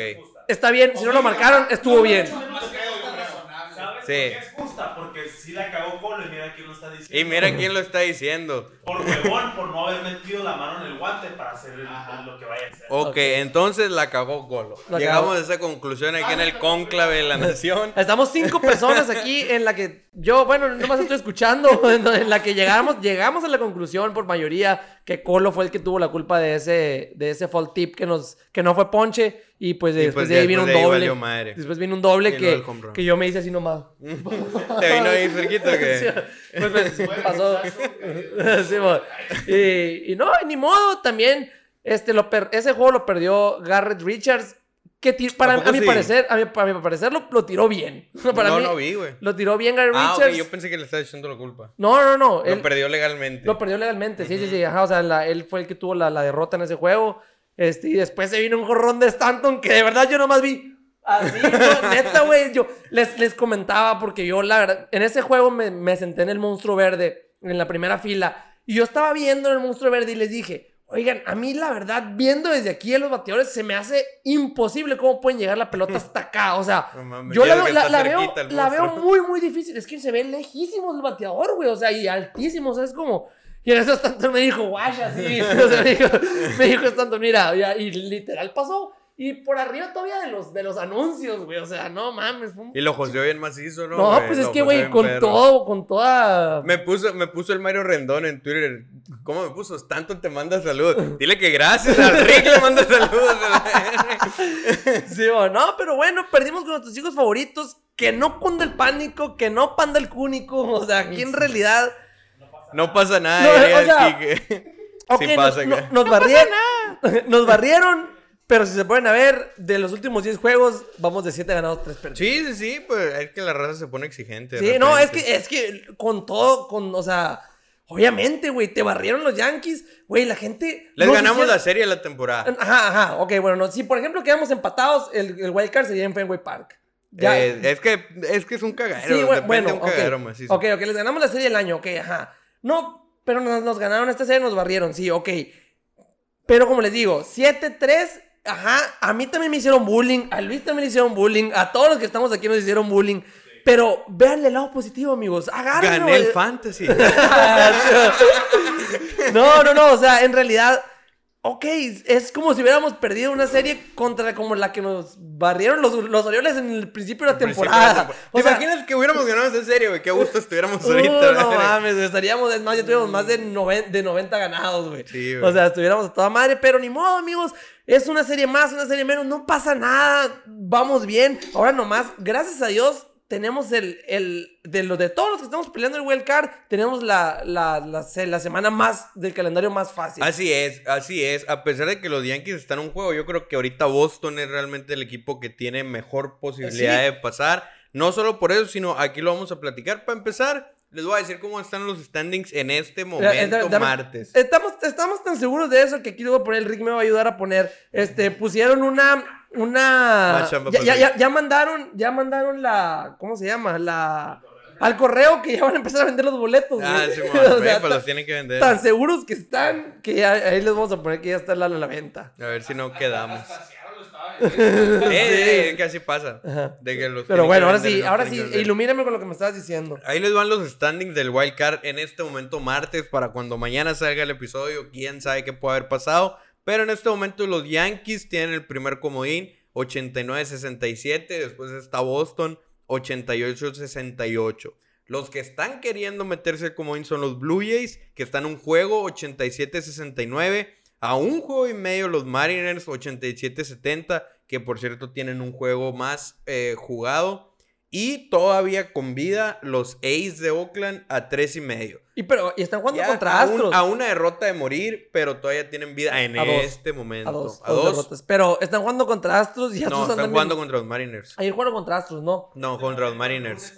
Está bien. Si no lo marcaron, estuvo bien. Más que justa, razonable. ¿Sabes Sí. Porque si la cagó Colo y mira quién lo está diciendo. Y mira quién lo está diciendo. Por huevón, por no haber metido la mano en el guante para hacer el- lo que vaya a hacer. Ok, Ok. entonces la cagó Golo. La Llegamos cagó. a esa conclusión aquí en el cónclave de la nación. Estamos cinco personas aquí en la que yo, bueno, nomás estoy escuchando, en la que llegamos, llegamos a la conclusión por mayoría que Colo fue el que tuvo la culpa de ese, de ese fall tip que nos, que no fue ponche y pues Y después pues de ahí vino un después de ahí doble. Después vino un doble que, que yo me hice así nomás. ¿Te vino ahí cerquita o Sí, qué? pues, pues, Bueno, pasó. Sí, mo. y, y no, ni modo, también este, lo per- ese juego lo perdió Garrett Richards, que para, ¿A mi sí? parecer, a mi, para mi parecer lo, lo tiró bien. Para no, mí, no vi, güey. Lo tiró bien Garrett Ah, Richards. yo pensé que le estaba echando la culpa. No, no, no. Lo Él perdió legalmente. lo perdió legalmente. Sí, sí, sí. Ajá, o sea, la- él fue el que tuvo la, la derrota en ese juego. Este, y después se vino un jorrón de Stanton que de verdad yo nomás vi. Así, no, neta, güey. Yo les, les comentaba porque yo, la verdad, en ese juego me, me senté en el monstruo verde, en la primera fila. Y yo estaba viendo el monstruo verde y les dije, oigan, a mí la verdad, viendo desde aquí a los bateadores, se me hace imposible cómo pueden llegar la pelota hasta acá. O sea, No mames, yo la, veo- la- veo, la muy, muy difícil. Es que se ve lejísimos el bateador, güey. O sea, y altísimos. O sea, es como. Y en eso Stanton me dijo, guaya, así. O sea, me dijo, me dijo Stanton, mira, y literal pasó. Y por arriba todavía de los, de los anuncios, güey. O sea, no mames. fue un- Y lo joseó bien macizo, ¿no? No, güey? pues es Lo que, güey, con perro. todo, con toda. Me puso, me puso el Mario Rendón en Twitter. ¿Cómo me puso? Tanto te manda saludos. Dile que gracias al Rick le manda saludos. Sí, o no, pero bueno, perdimos con nuestros hijos favoritos. Que no cunde el pánico, que no panda el cúnico. O sea, aquí en realidad. No pasa nada, No, o sea, Sí pasa, nos, no- nos barrieron. nos barrieron. Pero si se pueden a ver, de los últimos 10 juegos, vamos de 7 ganados, 3 perdidos. Sí, sí, sí, pues es que la raza se pone exigente. Sí, no, es que, es que con todo, con, o sea, obviamente, güey, te barrieron los Yankees, güey, la gente. Les no ganamos hicieron- la serie de la temporada. Ajá, ajá, ok, bueno, no, si por ejemplo quedamos empatados, el, el wild card sería en Fenway Park. Ya, Eh, es que es que es un cagadero. Sí, bueno, de un ok. cagadero macizo. Ok, ok, les ganamos la serie del año, ok, ajá. No, pero nos, nos ganaron esta serie, nos barrieron, sí, ok. Pero como les digo, 7-3, ajá, a mí también me hicieron bullying, a Luis también le hicieron bullying, a todos los que estamos aquí nos hicieron bullying. Pero véanle el lado positivo, amigos. Agárrenlo. Gané el fantasy. no, no, no, o sea, en realidad, ok, es como si hubiéramos perdido una serie contra como la que nos barrieron los, los Orioles en el principio de la temporada. ¿Te O sea, imaginas que hubiéramos ganado esa serie, güey? Qué gusto estuviéramos Uh, ahorita. no güey. mames, estaríamos, es más, ya tuviéramos más de, noven- de 90 ganados, güey. Sí, güey. o sea, estuviéramos a toda madre, pero ni modo, amigos. Es una serie más, una serie menos, no pasa nada. Vamos bien. Ahora nomás, gracias a Dios, tenemos el, el de los de todos los que estamos peleando el wild card, tenemos la, la, la, la semana más del calendario más fácil. Así es, así es. A pesar de que los Yankees están en un juego, yo creo que ahorita Boston es realmente el equipo que tiene mejor posibilidad Sí. de pasar. No solo por eso, sino aquí lo vamos a platicar. Para empezar, les voy a decir cómo están los standings en este momento, dame- martes. Estamos, estamos tan seguros de eso que aquí luego poner el Rick me va a ayudar a poner. Este, pusieron una. Una. Ya, ya, ya, ya mandaron. Ya mandaron la. ¿Cómo se llama? La. al correo que ya van a empezar a vender los boletos. Ah, sí, O sea, pues tan- los tienen que vender. Tan seguros que están que ya- ahí les vamos a poner que ya está la, la venta. A ver si no quedamos. Eh, eh, que así pasa. Ajá. De que los Pero bueno, ahora sí, ahora sí, ilumíname con lo que me estabas diciendo. Ahí les van los standings del wild card en este momento martes para cuando mañana salga el episodio. Quién sabe qué puede haber pasado. Pero en este momento los Yankees tienen el primer comodín 89-67. Después está Boston 88-68. Los que están queriendo meterse al comodín son los Blue Jays que están en un juego 87-69. A un juego y medio los Mariners 87-70 que por cierto tienen un juego más eh, jugado. Y todavía con vida los A's de Oakland a tres y medio. Y pero y están jugando Ya contra a, un- Astros. a una derrota de morir, pero todavía tienen vida en A dos. este momento. a dos, A a dos dos. derrotas. Pero están jugando contra Astros y Astros No, están jugando bien- contra los Mariners. Ayer jugaron contra Astros, ¿no? No, contra los Mariners.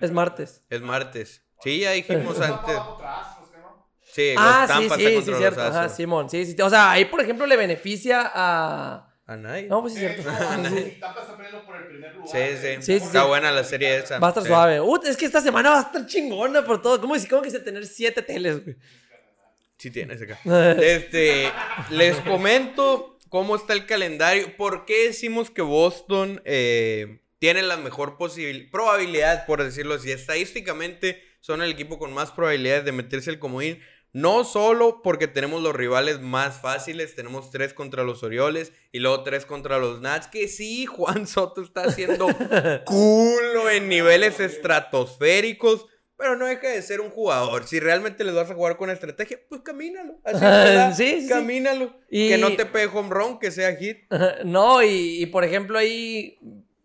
Es martes. Es martes. Sí, ya dijimos antes. Tampa va contra Astros, ¿qué no? Sí, los Ah, sí, Tampa sí, sí, los cierto. Ajá. Simón. Sí, sí. O sea, ahí, por ejemplo, le beneficia a. A nadie. No, pues sí, De cierto. Sí, sí. y Tampa está peleando por el primer lugar. Sí, eh. sí. Sí, sí, Está sí. buena la serie esa. Va a estar Sí. suave. Uh, es que esta semana va a estar chingona por todo. ¿Cómo, cómo quise tener siete teles, güey? Sí tienes acá. Este, les comento cómo está el calendario. ¿Por qué decimos que Boston eh, tiene la mejor posibil- probabilidad, por decirlo así? Estadísticamente son el equipo con más probabilidades de meterse al comodín. No solo porque tenemos los rivales más fáciles, tenemos tres contra los Orioles y luego tres contra los Nats, que sí, Juan Soto está haciendo culo en niveles estratosféricos, pero no deja de ser un jugador. Si realmente les vas a jugar con estrategia, pues camínalo. Así ¿verdad? Sí, sí, camínalo. Y- Que no te pegue home run, que sea hit. no, y, y, por ejemplo, ahí.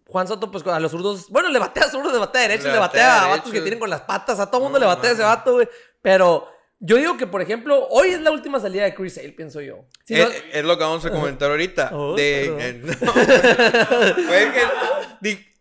Juan Soto, pues a los zurdos. Bueno, le batea a zurdos, le batea a derechos, Le le batea, a a vatos que tienen con las patas. A todo mundo No, le batea a ese vato, güey. Pero yo digo que, por ejemplo, hoy es la última salida de Chris Sale, pienso yo. Si es, no- es lo que vamos a comentar ahorita. Oh, de, eh, no. Que-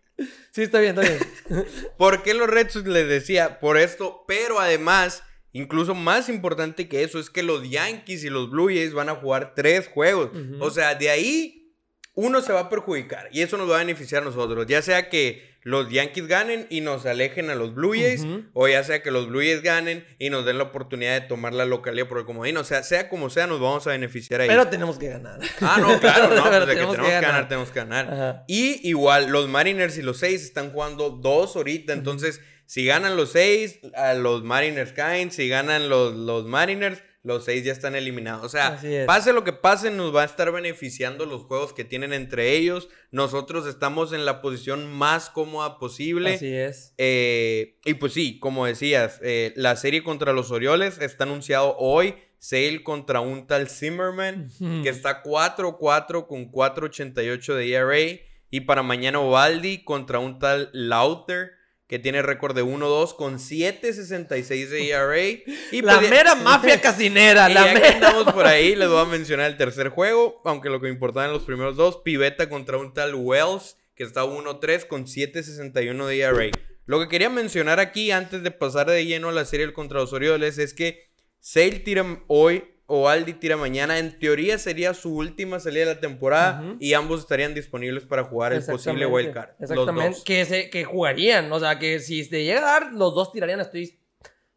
Sí, está bien, está bien. ¿Por qué los Red Sox les decía? Por esto, pero además, incluso más importante que eso, es que los Yankees y los Blue Jays van a jugar tres juegos. O sea, de ahí uno se va a perjudicar y eso nos va a beneficiar a nosotros. Ya sea que los Yankees ganen y nos alejen a los Blue Jays, o ya sea que los Blue Jays ganen y nos den la oportunidad de tomar la localidad por el comodín. O sea, sea como sea, nos vamos a beneficiar ahí. Pero tenemos que ganar. Ah, no, claro, no, Pero pues de que tenemos tenemos que ganar. ganar, tenemos que ganar. Ajá. Y igual, los Mariners y los seis están jugando dos ahorita. Entonces, si ganan los seis, a los Mariners caen. Si ganan los, los Mariners, los seis ya están eliminados. O sea, pase lo que pase, nos va a estar beneficiando los juegos que tienen entre ellos. Nosotros estamos en la posición más cómoda posible. Así es. Eh, y pues sí, como decías, eh, la serie contra los Orioles está anunciado hoy. Sale contra un tal Zimmerman, que está 4-4 con 4.88 de ERA. Y para mañana Ovaldi contra un tal Lauter, que tiene récord de 1-2 con 7.66 de ERA. Y la pues mera mafia casinera, y la ya que mera. andamos por ahí, les voy a mencionar el tercer juego, aunque lo que me importaba en los primeros dos, Piveta contra un tal Wells, que está 1-3 con 7.61 de ERA. Lo que quería mencionar aquí, antes de pasar de lleno a la serie contra los Orioles, es que Sale tira hoy o Aldi tira mañana. En teoría sería su última salida de la temporada y ambos estarían disponibles para jugar el posible Exactamente, wildcard. Los Exactamente. dos. Que, se, que jugarían. O sea, que si te llega a dar, los dos tirarían. Estoy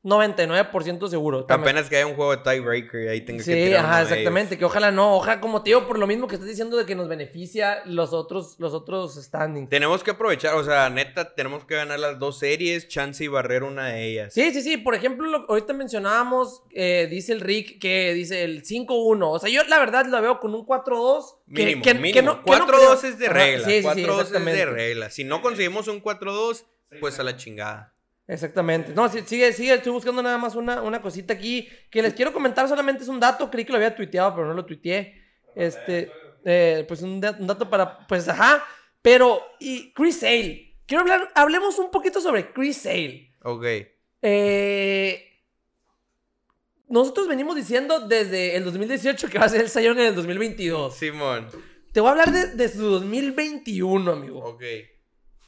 99% seguro. También. Apenas que haya un juego de tiebreaker y ahí tenga que Sí, tirar uno ajá, exactamente. Que ojalá no. Ojalá, como te digo, por lo mismo que estás diciendo de que nos beneficia los otros, los otros standings. Tenemos que aprovechar, o sea, neta, tenemos que ganar las dos series, chance y barrer una de ellas. Sí, sí, sí. Por ejemplo, lo- ahorita mencionábamos, eh, dice el Rick, que dice el 5-1. O sea, yo la verdad lo veo con un 4-2. que- Mínimo, que- que mínimo. no- que no 4-2 creo- es de Ajá, regla. sí, sí, sí, 4-2 es de regla. Si no conseguimos un 4-2, pues a la chingada. Exactamente. No, sigue, sigue. Estoy buscando nada más una, una cosita aquí que les quiero comentar. Solamente es un dato. Creí que lo había tuiteado, pero no lo tuiteé. Este, eh, pues un dato para, pues ajá. Pero, y Chris Sale. Quiero hablar, hablemos un poquito sobre Chris Sale. Ok. Eh, nosotros venimos diciendo desde el 2018 que va a ser el Sayón en el 2022. Simón. Te voy a hablar de, de su 2021, amigo. Ok.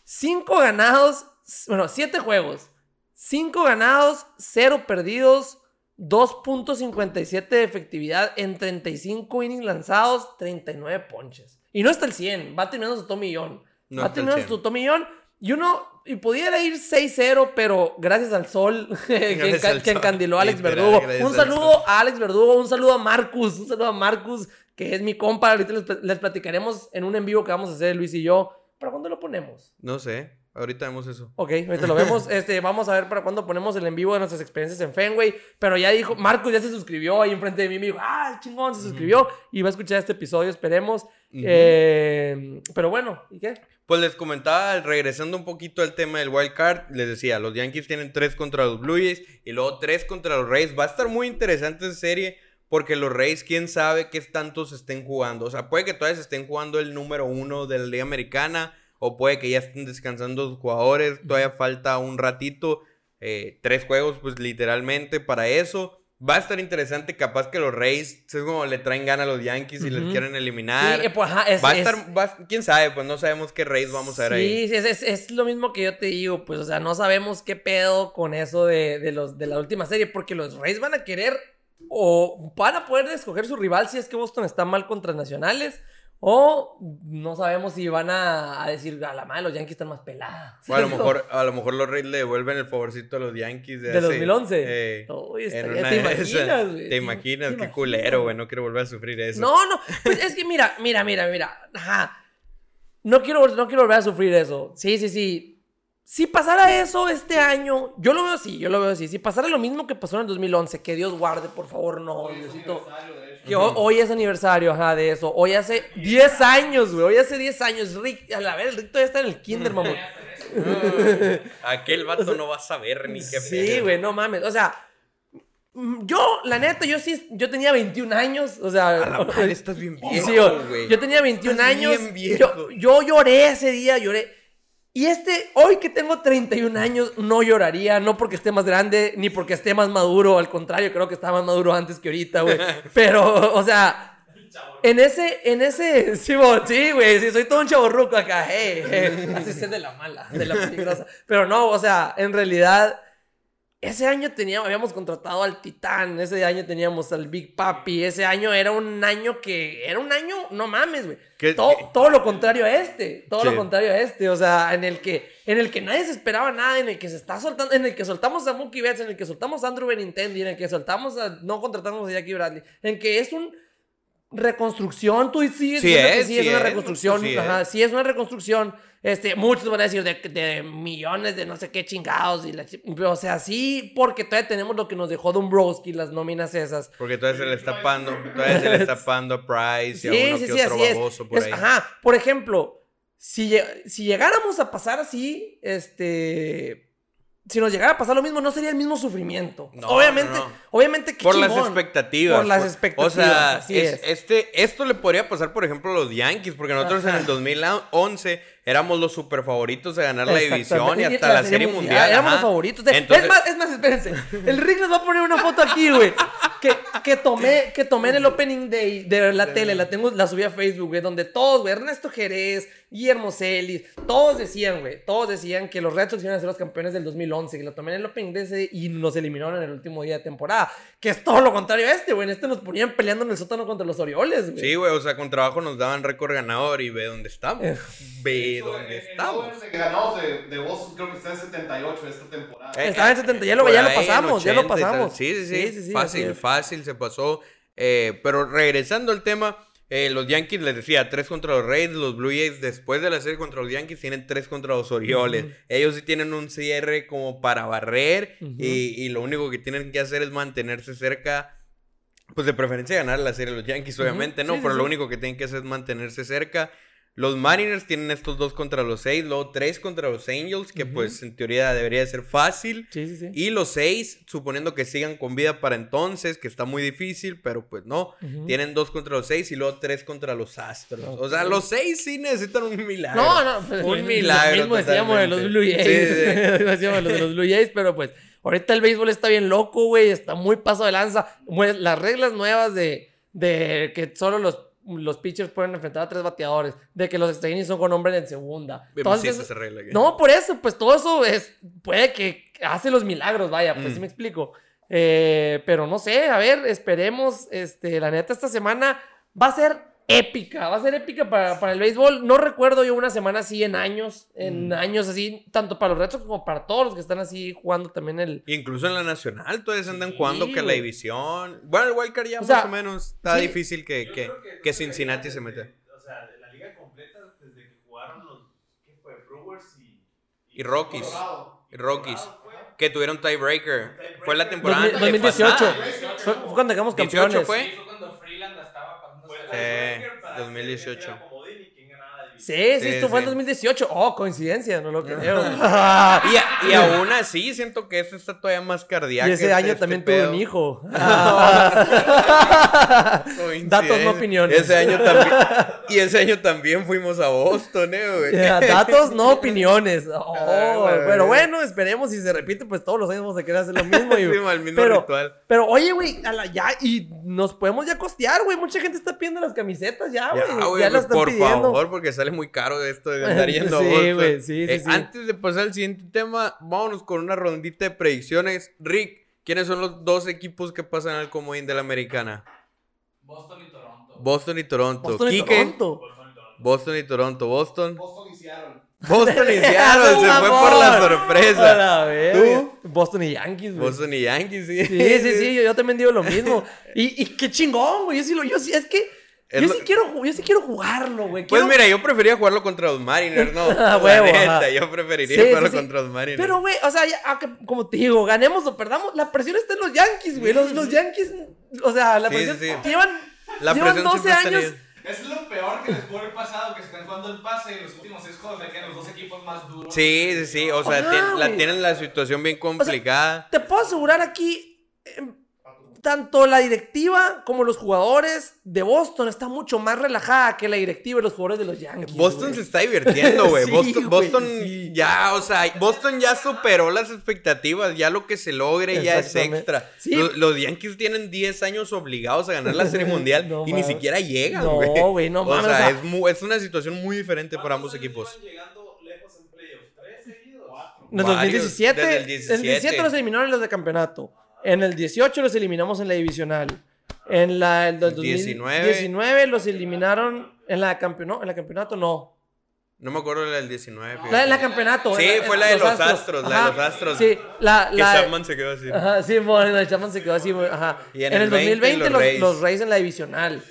Cinco ganados, bueno, siete juegos. Cinco ganados, cero perdidos, 2.57 de efectividad en 35 innings lanzados, 39 ponches. Y no está el 100, va terminando su tomillón. No va terminando 100. su tomillón. Y uno, y pudiera ir 6-0, pero gracias al sol que, enca- que sol, encandiló a Alex Verdugo. Un al saludo a Alex Verdugo, un saludo a Marcus, un saludo a Marcus, que es mi compa. Ahorita les, les platicaremos en un en vivo que vamos a hacer Luis y yo. ¿Para cuándo lo ponemos? No sé, ahorita vemos eso. Ok, ahorita lo vemos. Este, vamos a ver para cuándo ponemos el en vivo de nuestras experiencias en Fenway. Pero ya dijo, Marcus ya se suscribió ahí enfrente de mí. Me dijo, ah, chingón, se suscribió. Y va a escuchar este episodio, esperemos. Eh, pero bueno, ¿y qué? Pues les comentaba, regresando un poquito al tema del wild card, les decía, los Yankees tienen tres contra los Blue Jays y luego tres contra los Rays. Va a estar muy interesante esa serie porque los Rays, quién sabe qué tantos estén jugando. O sea, puede que todavía se estén jugando el número uno de la Liga Americana o puede que ya estén descansando los jugadores. Todavía falta un ratito, eh, tres juegos, pues literalmente para eso. Va a estar interesante, capaz que los Rays, es como le traen gana a los Yankees y les quieren eliminar. Sí, eh, pues, ajá, es- Va a es- estar, va quién sabe, pues no sabemos qué Rays vamos a ver ahí. Sí, es, es- es lo mismo que yo te digo, pues, o sea, no sabemos qué pedo con eso de, de los, de la última serie, porque los Rays van a querer o van a poder escoger su rival si es que Boston está mal contra nacionales, o no sabemos si van a, a decir, a la madre, los Yankees están más pelados. O a lo mejor, a lo mejor los Rays le devuelven el favorcito a los Yankees de, ¿De hace- 2011? eh, Uy, en estaría- una ¿Te de imaginas, esas. güey? Te imaginas, ¿Te qué culero, güey. No quiero volver a sufrir eso. No, no, pues es que mira, mira, mira, mira. Ajá. No quiero, no quiero volver a sufrir eso. Sí, sí, sí. Si pasara eso este año, yo lo veo así, yo lo veo así. Si pasara lo mismo que pasó en el 2011, que Dios guarde, por favor, no, Diosito. Que ho- hoy es aniversario, ajá, de eso. Hoy hace 10 años, güey. Hoy hace 10 años. Rick, a la vez, el Rick todavía está en el kinder, mamón. Aquel vato no va a saber ni qué Sí, güey, no mames. O sea, mm, yo, la neta, yo sí, yo tenía 21 años. O sea, A la madre, estás bien viejo, Sí, yo, yo tenía 21 Estás años. bien viejo. Yo, yo lloré ese día, lloré. Y este, hoy que tengo 31 años, no lloraría, no porque esté más grande, ni porque esté más maduro, al contrario, creo que estaba más maduro antes que ahorita, güey. Pero, o sea, en ese, en ese, sí, güey, sí, soy todo un chaborruco acá, hey, hey. así es de la mala, de la peligrosa. Pero no, o sea, en realidad, ese año teníamos, habíamos contratado al Titán, ese año teníamos al Big Papi, ese año era un año que, era un año, no mames, güey. ¿Qué- Todo, todo lo contrario a este, todo lo contrario a este, o sea, en el que, en el que nadie se esperaba nada, en el que se está soltando, en el que soltamos a Mookie Betts, en el que soltamos a Andrew Benintendi, en el que soltamos a, no contratamos a Jackie Bradley, en que es un reconstrucción, tú Sí que es, sí, es sí una es, reconstrucción, sí ajá, es. sí es una reconstrucción, este, muchos van a decir de, de millones de no sé qué chingados, y la o sea, sí, porque todavía tenemos lo que nos dejó Dombrowski, las nóminas esas, Porque todavía se le está pagando, todavía se le está pagando a Price y Sí, a uno sí, que sí, otro baboso por ahí. Ajá, por ejemplo, si llegáramos a pasar así, este... Si nos llegara a pasar lo mismo, no sería el mismo sufrimiento. No, obviamente, no, no. obviamente que Por las expectativas. Por las expectativas, O sea, así es- es. Este, esto le podría pasar, por ejemplo, a los Yankees, porque nosotros en el 2011 éramos los super favoritos de ganar la división y hasta la, serie mundial. Éramos los favoritos. De- Entonces- es, más, es más, espérense. El Rick nos va a poner una foto aquí, güey. Que, que, tomé, que tomé en el opening day de la tele. La tengo, la subí a Facebook, güey. Donde todos, güey. Ernesto Jerez, Guillermo Celis. Todos decían, güey. Todos decían que los Red Sox iban a ser los campeones del 2011. Que lo tomé en el opening day y nos eliminaron en el último día de temporada. Que es todo lo contrario a este, güey. En este nos ponían peleando en el sótano contra los Orioles, güey. Sí, güey, o sea, con trabajo nos daban récord ganador y ve dónde estamos. Eh. Ve El- el estamos. que ganamos de, de Boston creo que está en 78 esta temporada. Eh, Estaba en 70, ya lo, ya lo pasamos, ya lo 80 y tal. pasamos. Sí, sí, sí. Sí, sí, sí, fácil, fácil se pasó. Eh, pero regresando al tema, eh, los Yankees, les decía, tres contra los Rays, los Blue Jays después de la serie contra los Yankees tienen tres contra los Orioles. Ellos sí tienen un cierre como para barrer y, y lo único que tienen que hacer es mantenerse cerca. Pues de preferencia ganar la serie los Yankees, obviamente, ¿no? Sí, sí, pero lo único que tienen que hacer es mantenerse cerca. Los Mariners tienen estos dos contra los seis, luego tres contra los Angels, que pues en teoría debería de ser fácil. Sí, sí, sí. Y los seis, suponiendo que sigan con vida para entonces, que está muy difícil, pero pues no. Tienen dos contra los seis y luego tres contra los Astros. O sea, los seis sí necesitan un milagro. No, no, pues, Un lo milagro mismo decíamos de los. Blue Jays. Sí, sí. decíamos de los Blue Jays, pero pues ahorita el béisbol está bien loco, güey. Está muy paso de lanza. Pues, Las reglas nuevas de, de que solo los, los pitchers pueden enfrentar a tres bateadores. De que los extra innings son con hombre en segunda. Esas- esa regla que- no, por eso, pues todo eso es, puede que hace los milagros, vaya, pues Mm. sí me explico. Eh, pero no sé, a ver, esperemos, este, la neta esta semana va a ser épica, va a ser épica para, para el béisbol. No recuerdo yo una semana así en años, en Mm. años así, tanto para los Red Sox como para todos los que están así jugando también el... Incluso en la nacional todavía se andan Sí, jugando que la división. Bueno, el Wildcard ya O más sea, o menos está sí. difícil que, que, que Cincinnati se meta. O sea, de la liga completa, desde que jugaron los. ¿Qué fue? Brewers y. Y Rockies. Colorado. Y Rockies. Colorado. Que tuvieron tiebreaker. Fue la temporada 2000- 2018. antepasada. Fue, fue cuando quedamos 18 campeones. fue. Sí, fue cuando Freeland la estaba pasando. Fue el hasta la- Sí. tiebreaker para 2018. Sí, sí, esto fue en sí. 2018. Oh, coincidencia, no lo creo. Y, aún así siento que eso está todavía más cardíaco. y ese año también tuve un hijo. Datos, no opiniones. Ese año también. Y ese año también fuimos a Boston, eh, güey. Ya, Datos, no opiniones. Oh, Ah, güey. pero bueno, esperemos si se repite, pues todos los años vamos a querer hacer lo mismo. Y, Sí, el mismo pero, ritual. pero oye, güey, a la- ya, y nos podemos ya costear, güey. Mucha gente está pidiendo las camisetas ya, güey. Ya, Ya, güey, las pues, están por pidiendo. favor, porque sale muy caro esto de andar yendo a Sí, güey, sí, sí, Eh, sí. Antes de pasar al siguiente tema, vámonos con una rondita de predicciones. Rick, ¿quiénes son los dos equipos que pasan al comodín de la americana? Boston y Toronto. Boston y Toronto. Boston y Quique, Toronto. Boston y Toronto. Boston. Boston y Seattle. Boston y Seattle, se fue por la sorpresa. la verga. Boston y Yankees, güey. Boston y Yankees, sí. Sí, sí, sí, yo, yo también digo lo mismo. Y, y qué chingón, güey. Yo sí lo, yo sí, es que yo lo- sí quiero, yo sí quiero jugarlo, güey. Pues mira, yo prefería jugarlo contra los Mariners, ¿no? Ah, huevo, neta, yo preferiría Sí, jugarlo sí. contra los Mariners. Pero, güey, o sea, ya, aunque, como te digo, ganemos o perdamos, la presión está en los Yankees, güey. Los, los Yankees, o sea, la presión. sí, sí. Llevan, la llevan presión 12 siempre está en años. Es lo peor que les puede haber pasado, que están jugando el pase y en los últimos seis juegos le quedan los dos equipos más duros. Sí, sí, sí. O sea, la tienen la situación bien complicada. Te puedo asegurar aquí, eh, tanto la directiva como los jugadores de Boston está mucho más relajada que la directiva y los jugadores de los Yankees. Boston güey. se está divirtiendo, güey. Sí, Boston, güey, Boston sí. ya, o sea, Boston ya superó las expectativas. Ya lo que se logre ya es extra. Sí. Los, los Yankees tienen 10 años obligados a ganar la Serie Mundial No y ni siquiera llegan, No, güey. güey, no o mames, sea, o sea- es, una situación muy diferente para ambos equipos. Iban llegando lejos en el Varios, 2017, desde el en el 17. 17 los eliminaron en los de campeonato. En el 18 los eliminamos en la divisional. En la el del 19. 2019 los eliminaron en la campeonato, en la campeonato no. No me acuerdo la del 19. La de la campeonato. Sí, fue la de los Astros, la de los Astros. Sí, la Que Chapman se quedó así. Ajá, sí, bueno, la de Chapman se quedó así, ajá. Y en, en el el 20 2020 los los, Rays. los Rays en la divisional.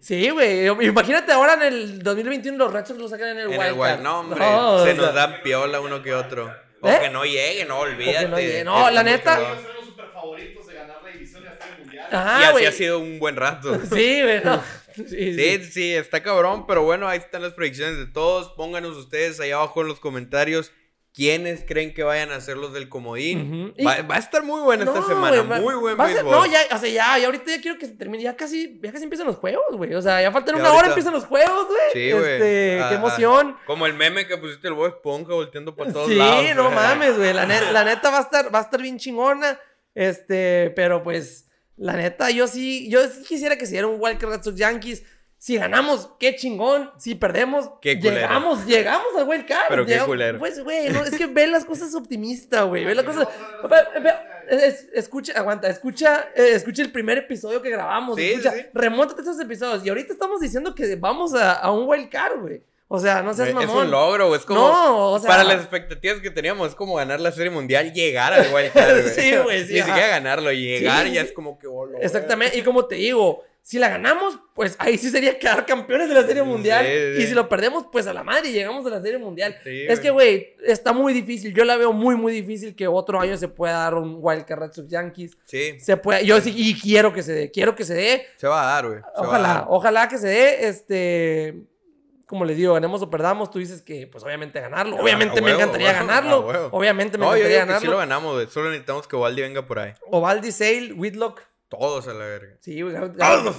Sí, güey. Imagínate ahora en el 2021 los Red Sox los sacan en el En Wild el wild. Card. No, hombre. No, se nos sea, da piola uno que otro. O ¿Eh? que no llegue, no, olvídate. no llegue. No, la neta- los super favoritos de ganar la división y hacer el mundial. Y así ha sido un buen rato. Sí, güey. no. Sí, sí. Sí, sí, está cabrón, pero bueno, ahí están las predicciones de todos. Pónganos ustedes ahí abajo en los comentarios quiénes creen que vayan a ser los del comodín. Va, va a estar muy buena esta No, semana, va- muy buen béisbol. No, ya, o sea, ya, y ahorita ya quiero que se termine. Ya casi, ya casi empiezan los juegos, güey. O sea, ya faltan Ya una hora, empiezan los juegos, güey. Sí, güey. Este, Ah, qué ah. emoción. Como el meme que pusiste el Bob Esponja volteando para todos Sí, lados. no güey. mames, güey. La, net- la neta va a estar, va a estar bien chingona. Este, pero pues, la neta, yo sí, yo sí quisiera que se diera un Walker Red Sox Yankees. Si ganamos, qué chingón. Si perdemos, Qué culero. llegamos, llegamos al Wild Card. Pero qué culero. Pues, güey, no, es que ve las cosas optimista, güey. Ve las cosas. Ve- ve- es- escucha, aguanta, escucha, eh, escucha el primer episodio que grabamos. Sí, escucha, sí, sí. remóntate esos episodios. Y ahorita estamos diciendo que vamos a, a un Wild Card, güey. O sea, no seas mamón. Es un logro, es como... No, o sea- Para las expectativas que teníamos, es como ganar la Serie Mundial, llegar al Wild Card, güey. Sí, güey, sí, Ni ajá. siquiera ganarlo, llegar Sí, ya sí. es como que... oh, Exactamente, y como te digo, si la ganamos, pues ahí sí sería quedar campeones de la Serie Mundial. Sí, sí. Y si lo perdemos, pues a la madre llegamos a la Serie Mundial. Sí, es que, güey, está muy difícil. Yo la veo muy, muy difícil que otro año se pueda dar un Wildcard Red Sox Yankees. Sí, Se puede, yo sí, y quiero que se dé, quiero que se dé. se va a dar, güey. Ojalá, dar. ojalá que se dé. Este, como les digo, ganemos o perdamos. Tú dices que, pues obviamente ganarlo. Obviamente a me huevo, encantaría huevo, ganarlo. Obviamente me No, yo encantaría digo que sí lo ganarlo. ganamos, güey. Solo necesitamos que Waldi venga por ahí. Ovaldi, Sale, Whitlock. Todos a la verga. Sí, güey, Garrett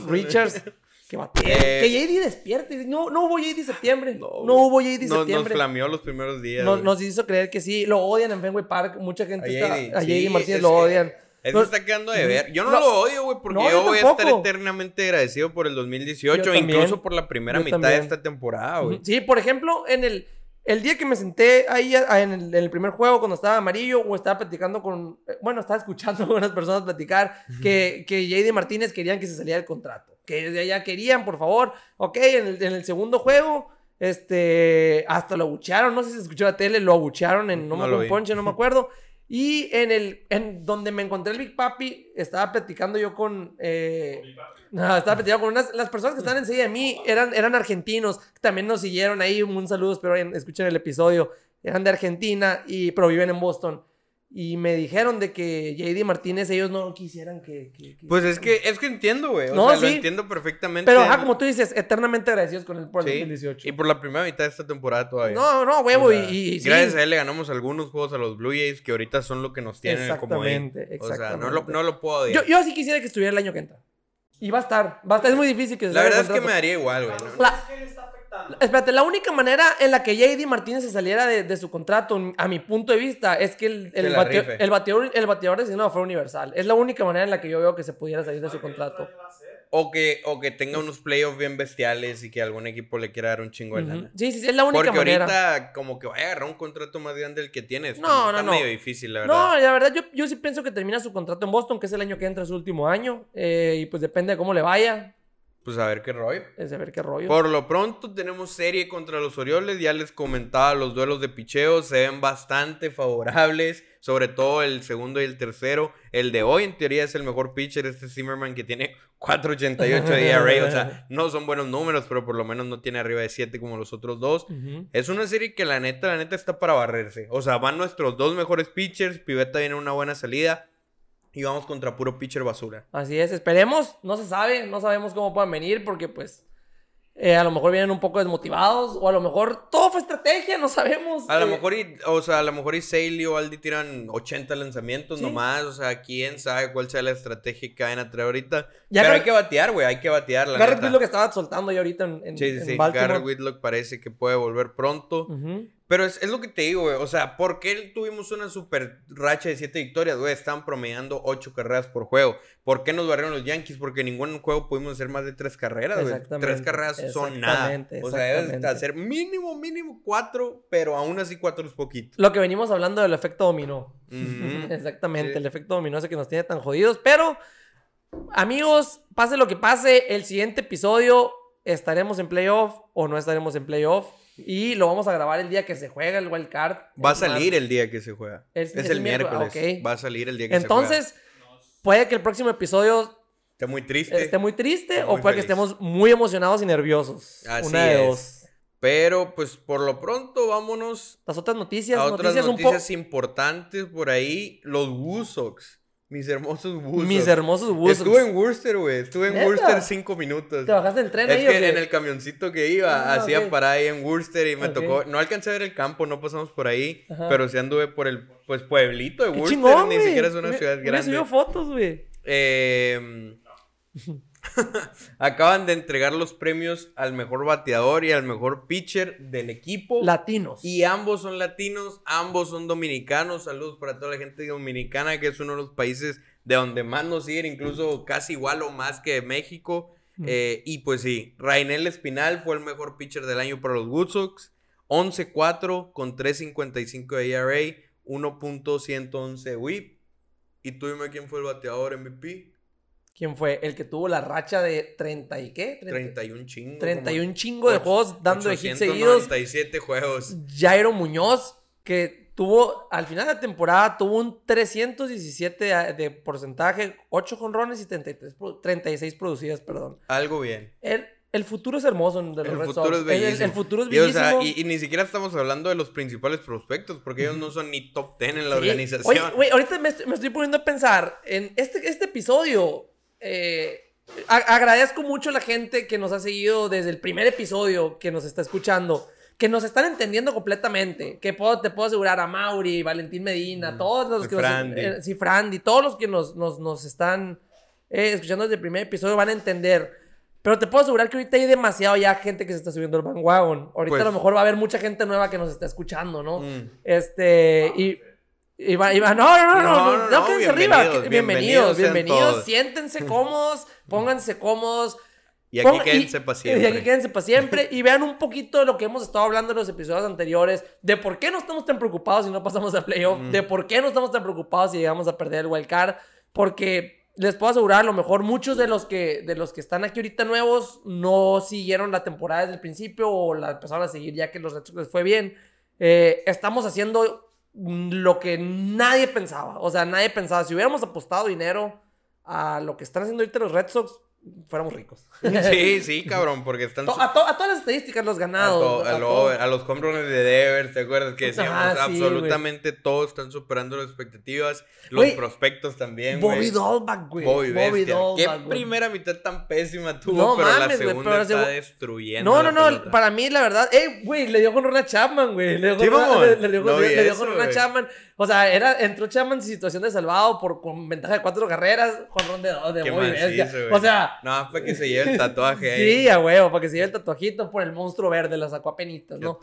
Richards. Que batea. Eh, que JD despierte. No, no hubo JD septiembre. No, No, hubo JD Nos, nos septiembre. flameó los primeros días. Nos, nos hizo creer que sí. Lo odian en Fenway Park. Mucha gente A está. JD, A JD sí, Martínez es lo odian. Eso No- está quedando de ver. Yo no, No. lo odio, güey, porque No, yo yo voy a estar eternamente agradecido por el 2018, Yo también. incluso por la primera Yo mitad también. de esta temporada, güey. Sí, por ejemplo, en el. El día que me senté ahí en el, en el primer juego, cuando estaba amarillo, o estaba platicando con. eh, Bueno, estaba escuchando a unas personas platicar que, que JD Martínez querían que se saliera el contrato. Que ya querían, por favor. Ok, en el, en el segundo juego, este. Hasta lo abuchearon. No sé si se escuchó la tele, lo abuchearon en. No, No me. Ponche, no me acuerdo. Y en el. En donde me encontré el Big Papi, estaba platicando yo con. eh, no, estaba platicando con unas. Las personas que estaban enseguida de mí eran, eran argentinos. También nos siguieron ahí. Un saludo, espero escuchen el episodio. Eran de Argentina, y, pero viven en Boston. Y me dijeron de que JD Martínez, ellos no quisieran que. que- que- Pues es que, es que entiendo, güey. O No, sea, lo entiendo perfectamente. Pero, ajá, como tú dices, eternamente agradecidos con él por el Sí, 2018. Y por la primera mitad de esta temporada todavía. No, no, huevo. O sea, y, y- y sí. Gracias a él le ganamos algunos juegos a los Blue Jays que ahorita son lo que nos tienen como ahí. Exactamente, O sea, no lo, exactamente. no lo puedo Yo, odiar. yo sí quisiera que estuviera el año que entra. Y va a estar. Va a estar. Es muy difícil que se La verdad es que me daría igual, güey. ¿no? La- ¿Qué le está afectando? Espérate, la única manera en la que JD Martínez se saliera de, de su contrato, a mi punto de vista, es que el, el, bateo- bateador, el bateador designado fuera universal. Es la única manera en la que yo veo que se pudiera salir de su contrato. O que, o que tenga unos playoffs bien bestiales y que algún equipo le quiera dar un chingo de lana. Sí, sí, sí, es la única Porque manera. ahorita como que vaya a agarrar un contrato más grande del que tiene. Está, No, no, está no. medio difícil, la verdad. No, la verdad, yo, yo sí pienso que termina su contrato en Boston, que es el año que entra, su último año. eh, y pues depende de cómo le vaya. Pues a ver qué rollo. Es de ver qué rollo. Por lo pronto tenemos serie contra los Orioles. Ya les comentaba, los duelos de picheo se ven bastante favorables. Sobre todo el segundo y el tercero. El de hoy en teoría es el mejor pitcher, este Zimmerman que tiene 4.88 de ERA. O sea, no son buenos números, pero por lo menos no tiene arriba de 7 como los otros dos. Es una serie que la neta, la neta está para barrerse. O sea, van nuestros dos mejores pitchers. Pivetta viene una buena salida. Y vamos contra puro pitcher basura. Así es, esperemos, no se sabe, no sabemos cómo puedan venir porque pues eh, a lo mejor vienen un poco desmotivados o a lo mejor todo fue estrategia, no sabemos. A lo eh, mejor, y, o sea, a lo mejor y Saley o Aldi tiran 80 lanzamientos Sí. nomás. O sea, quién sabe cuál sea la estrategia que vayan a traer ahorita. Ya Pero hay que batear, güey. Hay que batear, la Garrett. Whitlock estaba soltando ya ahorita en, en, Sí, sí, en. Baltimore. Garrett Whitlock parece que puede volver pronto. Ujú. Pero es, es lo que te digo, güey. O sea, ¿por qué tuvimos una super racha de 7 victorias, güey? Estaban promediando 8 carreras por juego. ¿Por qué nos barrieron los Yankees? Porque en ningún juego pudimos hacer más de 3 carreras, güey. Exactamente, 3 carreras son nada. O sea, debes hacer mínimo, mínimo 4, pero aún así 4 es poquito. Lo que venimos hablando del efecto dominó. Exactamente, Sí. el efecto dominó es el que nos tiene tan jodidos. Pero, amigos, pase lo que pase, el siguiente episodio estaremos en playoff o no estaremos en playoff. Y lo vamos a grabar el día que se juega el wild card. Va a salir el día que se juega. Es- Es, es el miércoles. Va a salir el día que se juega. Entonces, puede que el próximo episodio Está muy triste. esté muy triste o muy puede que estemos muy emocionados y nerviosos. Así Una de es. dos. Pero, pues, por lo pronto, vámonos Las otras noticias, a otras noticias, noticias, un importantes por ahí. Los Woo Sox. Mis hermosos. Sox. Mis hermosos buzos. Estuve en Worcester, güey. Estuve en ¿Neta? Worcester cinco minutos. ¿Te bajaste del tren Es ahí o que qué? en el camioncito que iba, Ah, hacía ok. parada ahí en Worcester y me tocó. No alcancé a ver el campo, no pasamos por ahí. Ajá. Pero sí anduve por el pues pueblito de ¡Qué Worcester. chingón, ni siquiera es una ciudad grande. subido fotos, güey. Eh, acaban de entregar los premios al mejor bateador y al mejor pitcher del equipo. Latinos. Y ambos son latinos, ambos son dominicanos. Saludos para toda la gente dominicana, que es uno de los países de donde más nos siguen, incluso casi igual o más que México. Mm. Eh, y pues sí, Rainel Espinal fue el mejor pitcher del año para los Wood Sox. 11-4 con 3.55 de ERA, 1.111 WHIP. Y tú dime quién fue el bateador MVP. ¿Quién fue? El que tuvo la racha de 30 y qué? 31 chingos. 31 chingo de juegos dando de hits seguidos. 897 juegos. Jairo Muñoz, que tuvo, al final de la temporada, tuvo un 317 a- de porcentaje, 8 jonrones y 33, pro- 36 producidas, perdón. Algo bien. El, el futuro es hermoso de los El Red futuro Sox. es El- el- bellísimo. El, futuro es Y, o bellísimo. sea, y, y ni siquiera estamos hablando de los principales prospectos, porque ellos no son ni top 10 en la Sí. organización. Oye, ahorita me me estoy poniendo a pensar en este, este episodio. Eh, a- agradezco mucho a la gente que nos ha seguido desde el primer episodio, que nos está escuchando, que nos están entendiendo completamente. Que puedo, te puedo asegurar a Mauri, Valentín Medina, Mm, todos los que nos, Frandy. eh, sí, Frandy, todos los que nos, nos, nos están eh, escuchando desde el primer episodio van a entender. Pero te puedo asegurar que ahorita hay demasiado ya gente que se está subiendo al bandwagon. Ahorita Pues- a lo mejor va a haber mucha gente nueva que nos está escuchando, ¿no? Mm. Este, y. y va- y va- no, no, no, no, No, quédense arriba. bienvenidos, bienvenidos. Siéntense cómodos, pónganse cómodos. Y aquí quédense para siempre. Y aquí quédense para siempre. y vean un poquito de lo que hemos estado hablando en los episodios anteriores. De por qué no estamos tan preocupados si no pasamos a playoff. De por qué no estamos tan preocupados si llegamos a perder el wild card. Porque les puedo asegurar, a lo mejor muchos de los que, de los que están aquí ahorita nuevos no siguieron la temporada desde el principio o la empezaron a seguir ya que los Red les fue bien. Eh, estamos haciendo lo que nadie pensaba. O sea, nadie pensaba. Si hubiéramos apostado dinero a lo que están haciendo ahorita los Red Sox, fuéramos ricos. Sí, sí, cabrón, porque están... To- A, to- a todas las estadísticas, los a, ganados. to- a a lo- todo. a los home runs de Devers, ¿te acuerdas? Que decíamos, Ajá, sí, absolutamente todos están superando las expectativas. Los prospectos también, güey. Bobby Dolbach, güey. Bobby. Qué Dolbach, güey. primera mitad tan pésima tuvo, No pero la mames, segunda pero está destruyendo No, no, no. pelota. Para mí, la verdad. ¡Eh, güey! Le dio con Ronald Chapman, güey. Le dio con, Sí, Ronald- mamón. le, le dio con, No vi le dio eso, con Ronald güey. Chapman. O sea, era, entró Chapman en situación de salvado por, con ventaja de cuatro carreras. Con ron de dos de Qué Bobby bestia. O sea, No, para que se lleve el tatuaje ahí. sí, a huevo. Para que se lleve el tatuajito por el monstruo verde. La sacó a penitas, ¿no?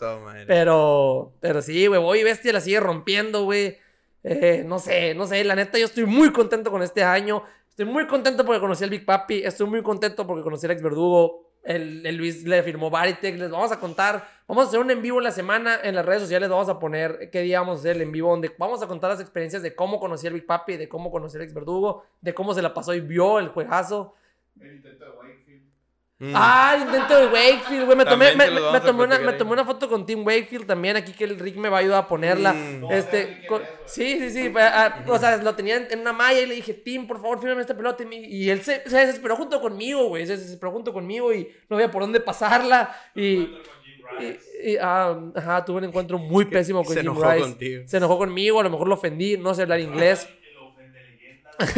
Pero, pero sí, güey, Bobby Bestia la sigue rompiendo, güey. Eh, no sé, no sé, la neta, yo estoy muy contento con este año. Estoy muy contento porque conocí al Big Papi. Estoy muy contento porque conocí al ex Verdugo. El, el Luis le firmó Baritech. Les vamos a contar. Vamos a hacer un en vivo en la semana. En las redes sociales vamos a poner qué día vamos a hacer el en vivo. Donde vamos a contar las experiencias de cómo conocí al Big Papi, de cómo conocí al ex Verdugo, de cómo se la pasó y vio el juegazo. Mm. Ah, el intento de Wakefield, güey. Me tomé, me, tomé una, me tomé una foto con Tim Wakefield también. Aquí que el Rick me va a ayudar a ponerla. Mm. Este, con- sí, sí, sí. ah, o sea, lo tenía en, en una malla y le dije, Tim, por favor, fírmame esta pelota. Y, él se, se desesperó junto conmigo, güey. Se desesperó junto conmigo y no había por dónde pasarla. Y, y, ah, ajá, tuve un encuentro muy pésimo con Se Jim enojó Rice. contigo. Se enojó conmigo, a lo mejor lo ofendí, no sé hablar inglés.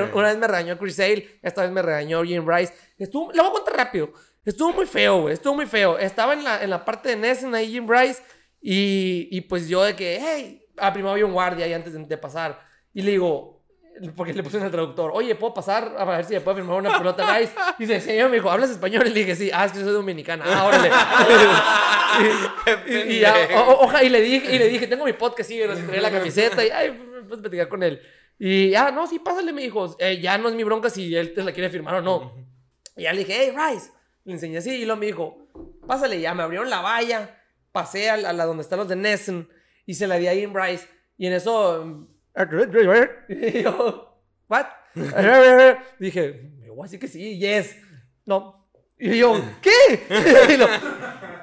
Güey. una vez me regañó Chris Sale, esta vez me regañó Jim Rice. Estuvo, la voy a contar rápido. Estuvo muy feo, güey. Estuvo muy feo. Estaba en la, en la parte de Nessen ahí Jim Rice y, y pues yo de que, hey, ah, primero había un guardia ahí antes de, de pasar. Y le digo, porque le puse en el traductor, oye, ¿puedo pasar a ver si me puede firmar una pelota Rice? Y dice, señor, me dijo, ¿hablas español? Y le dije, sí, ah, es que yo soy dominicana. Ah, órale. y, y- y ya, o- oja, y le dije, y le dije, tengo mi podcast, sí, si traía la camiseta y, ay, puedes platicar con él. Y ya, no, sí, pásale, me dijo, "Eh, ya no es mi bronca si él te la quiere firmar o no. Y ya le dije, hey, Rice. Le enseñé así y luego me dijo, pásale ya, me abrieron la valla, pasé a la, a la donde están los de Nessen y se la di a Jim Rice. Y en eso, y yo, what? Dije, me voy a decir que sí, yes. No. Y yo, ¿qué? Y lo,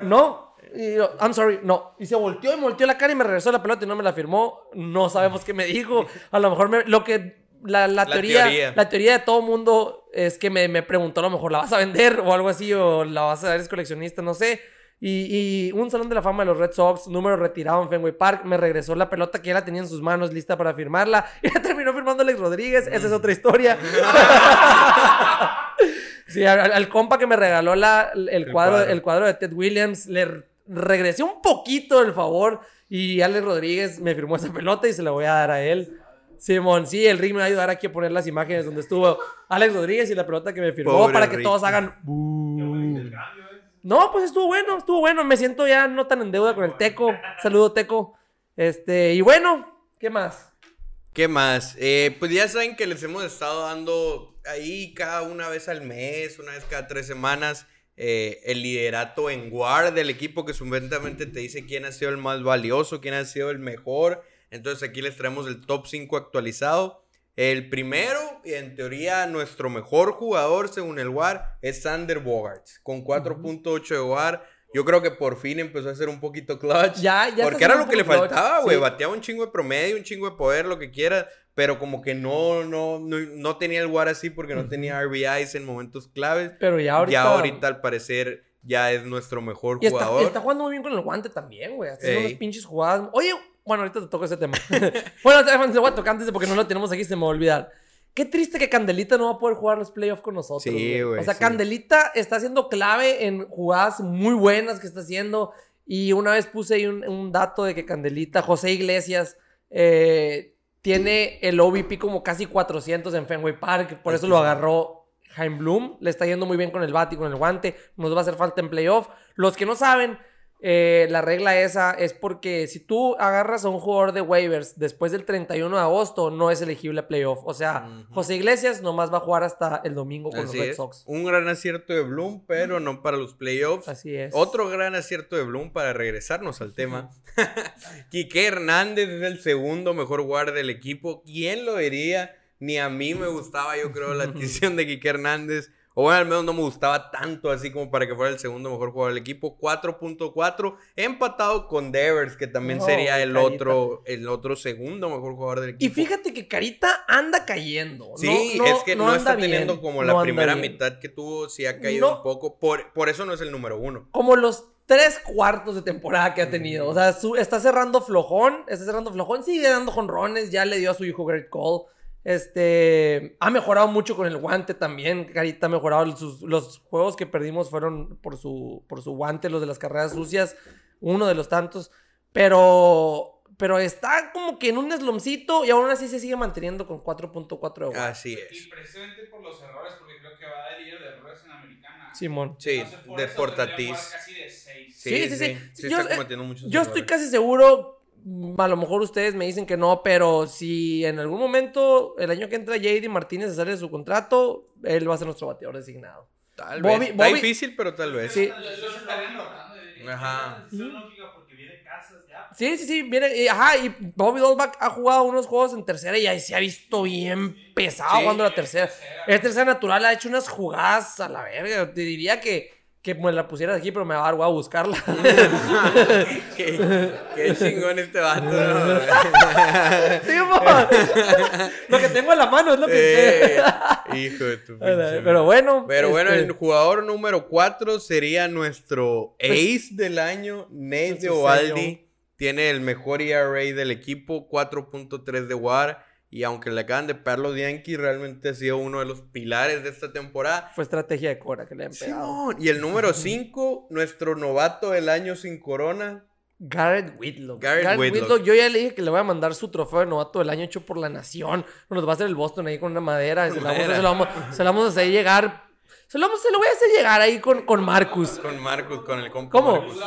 no. Y yo, I'm sorry, no. Y se volteó y me volteó la cara y me regresó la pelota y no me la firmó. No sabemos qué me dijo. A lo mejor me- lo que la, la, La teoría, teoría. la teoría de todo mundo es que me, me preguntó a lo mejor, ¿la vas a vender o algo así? O la vas a ver, es coleccionista, no sé. Y, y un salón de la fama de los Red Sox, número retirado en Fenway Park, me regresó la pelota que ya la tenía en sus manos lista para firmarla. Y la terminó firmando Alex Rodríguez. Esa es otra historia. sí, al, al compa que me regaló la, el, cuadro, cuadro. el cuadro de Ted Williams, le regresé un poquito el favor. Y Alex Rodríguez me firmó esa pelota y se la voy a dar a él. Simón, sí, el Rick me va a ayudar aquí a poner las imágenes donde estuvo Alex Rodríguez y la pelota que me firmó Pobre para que Rick. todos hagan. ¿eh? No, pues estuvo bueno, estuvo bueno. Me siento ya no tan en deuda con el Teco. Saludo, Teco. Este, y bueno, ¿qué más? ¿Qué más? Eh, pues ya saben que les hemos estado dando ahí cada una vez al mes, una vez cada tres semanas, eh, el liderato en guard del equipo que supuestamente te dice quién ha sido el más valioso, quién ha sido el mejor. Entonces aquí les traemos el top 5 actualizado. El primero, y en teoría nuestro mejor jugador según el WAR, es Sander Bogarts, con 4.8 de WAR. Yo creo que por fin empezó a ser un poquito clutch. Ya, Porque era lo que le faltaba, güey. sí. Bateaba un chingo de promedio, un chingo de poder, lo que quiera. Pero como que no, no, no, no tenía el WAR así porque no tenía RBIs en momentos claves. Pero ya ahorita. Ya ahorita, al parecer, ya es nuestro mejor Y jugador. está jugando muy bien con el guante también, güey. Haciendo unas pinches jugadas. Oye, bueno, ahorita te toco ese tema. bueno, te voy a tocar antes porque no lo tenemos aquí, se me va a olvidar. Qué triste que Candelita no va a poder jugar los playoffs con nosotros. Sí, güey, O sea, sí. Candelita está siendo clave en jugadas muy buenas que está haciendo. Y una vez puse ahí un, un dato de que Candelita, José Iglesias, eh, tiene el OVP como casi 400 en Fenway Park. Por eso lo agarró Jaime Bloom. Le está yendo muy bien con el bat y con el guante. Nos va a hacer falta en playoff. Los que no saben, eh, la regla esa es porque si tú agarras a un jugador de waivers después del 31 de agosto, no es elegible a playoff. O sea. José Iglesias nomás va a jugar hasta el domingo con Así los Red es. Sox. Un gran acierto de Bloom, pero no para los playoffs. Así es. Otro gran acierto de Bloom para regresarnos al tema. Quique Hernández es el segundo mejor guardia del equipo. ¿Quién lo diría? Ni a mí me gustaba, yo creo, la adquisición de Quique Hernández. O bueno, al menos no me gustaba tanto así como para que fuera el segundo mejor jugador del equipo. 4.4, empatado con Devers, que también No, sería el Carita. otro, el otro segundo mejor jugador del Y equipo. fíjate que Carita anda cayendo. Sí, No- no- es que no, está bien, teniendo como la primera bien. mitad que tuvo, sí ha caído un poco. Por, por eso no es el número uno. como los tres cuartos de temporada que ha tenido. O sea, su- está cerrando flojón, está cerrando flojón, sigue dando jonrones, ya le dio a su hijo Garrett Cole. Este, ha mejorado mucho con el guante también. Carita ha mejorado. Sus- los juegos que perdimos fueron por su, por su guante, los de las carreras sucias, uno de los tantos. Pero, pero está como que en un deslomcito y aún así se sigue manteniendo con 4.4 de guante. Así Y es. precisamente por los errores, porque creo que va a dar líder de errores en Americana. Simón. Sí, Entonces, por de jugar casi de seis. Sí, sí, sí. Sí, Yo- está eh, cometiendo muchos Yo estoy casi seguro, a lo mejor ustedes me dicen que no, pero si en algún momento el año que entra JD Martínez se sale de su contrato, él va a ser nuestro bateador designado. Tal Bobby- vez. Está Bobby- difícil, pero tal vez. Sí. Ajá. Es lógica porque viene casas ya. Sí, sí, sí, viene, y, ajá, y Bobby Dolbach ha jugado unos juegos en tercera y ahí se ha visto bien pesado Sí. jugando la tercera. Es tercera natural, ha hecho unas jugadas a la verga. Te diría que, que me la pusieras aquí, pero me va a dar a buscarla. qué, qué chingón este vato. ¿no? Sí, mo. Lo que tengo en la mano es lo que... Eh, hijo de tu pinche pero bueno. Pero bueno, este, el jugador número 4 sería nuestro ace del año, Nate Ovaldi. Tiene el mejor ERA del equipo, 4.3 de WAR. Y aunque le acaban de pegar los Yankees, realmente ha sido uno de los pilares de esta temporada. Fue estrategia de Cora que le han pegado. Simón. Y el número 5, nuestro novato del año sin corona. Garrett Whitlock. Garrett Whitlock. Yo ya le dije que le voy a mandar su trofeo de novato del año hecho por la nación. Nos va a hacer el Boston ahí con una madera. y Se, la vamos, se, la vamos, se la vamos a hacer llegar. Se lo, vamos- se lo voy a hacer llegar ahí con, con Marcus. Con Marcus, con el compa ¿Cómo? Marcus.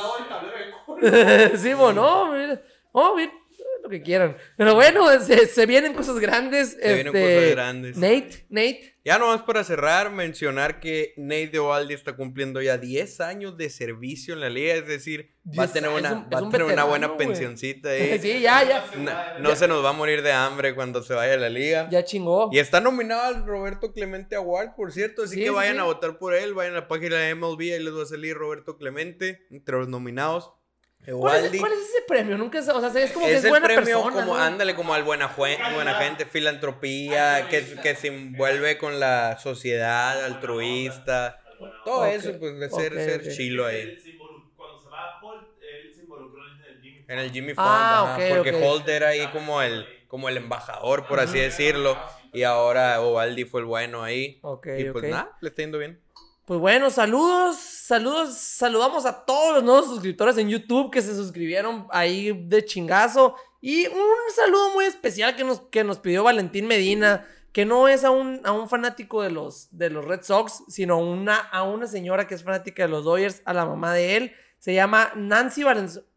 Sí, bueno, no, mira. Oh, mira, lo que quieran. Pero bueno, se, se vienen cosas grandes. Se vienen este, cosas grandes. Nate, Nate. Ya nomás para cerrar, mencionar que Nate Ovaldi está cumpliendo ya 10 años de servicio en la liga, es decir, va a 10 tener una, un- va a tener una buena veterano, güey. pensioncita ahí. Sí, ya, ya. No, no se nos va a morir de hambre cuando se vaya a la liga. Ya chingó. Y está nominado al Roberto Clemente Award, por cierto, así Sí, que vayan sí. a votar por él, vayan a la página de MLB, ahí les va a salir Roberto Clemente entre los nominados. ¿Cuál es, cuál es ese premio? Nunca o sea, es como que Es es el buena premio persona. como, ¿no? ándale, como al buena, buena gente, filantropía, que, que se envuelve con la sociedad, altruista, todo Ok, eso, pues de ser, ok, ser ok. chilo ahí. Cuando se va a Holt, él se involucró en el Jimmy. En el Jimmy Fund, Ah, ajá, porque. Holt era ahí como el, como el embajador, por así decirlo, y ahora Ovaldi fue el bueno ahí. Y pues nada, le está yendo bien. Pues bueno, saludos, saludos, saludamos a todos los nuevos suscriptores en YouTube que se suscribieron ahí de chingazo. Y un saludo muy especial que nos, que nos pidió Valentín Medina, que no es a un, a un fanático de los, de los Red Sox, sino una, a una señora que es fanática de los Dodgers, a la mamá de él. Se llama Nancy Valenzuela.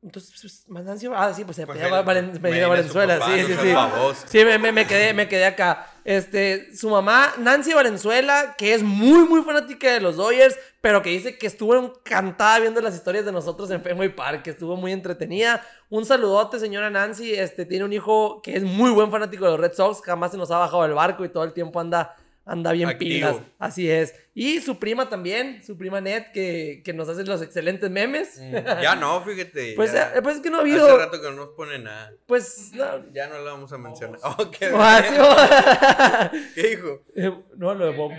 Entonces, pues, más Nancy, ah, sí, pues se Pues él- Valen- Valenzuela, papá, sí, sí, sí. Sí, me, me- me quedé, me quedé acá. Este, su mamá, Nancy Valenzuela, que es muy, muy fanática de los Dodgers, pero que dice que estuvo encantada viendo las historias de nosotros en Fenway Park, que estuvo muy entretenida. Un saludote, señora Nancy. Este, tiene un hijo que es muy buen fanático de los Red Sox, jamás se nos ha bajado del barco y todo el tiempo anda, anda bien Activo. pilas. Así es. Y su prima también, su prima Ned, que, que nos hace los excelentes memes. Ya no, fíjate. Pues, ya. eh, pues es que no ha Hace habido. rato que no nos pone nada. Pues. No, Ya no lo vamos a mencionar. Oh, ¿qué, Ah, sí, ¿Qué dijo? Eh, no, lo de Bobos.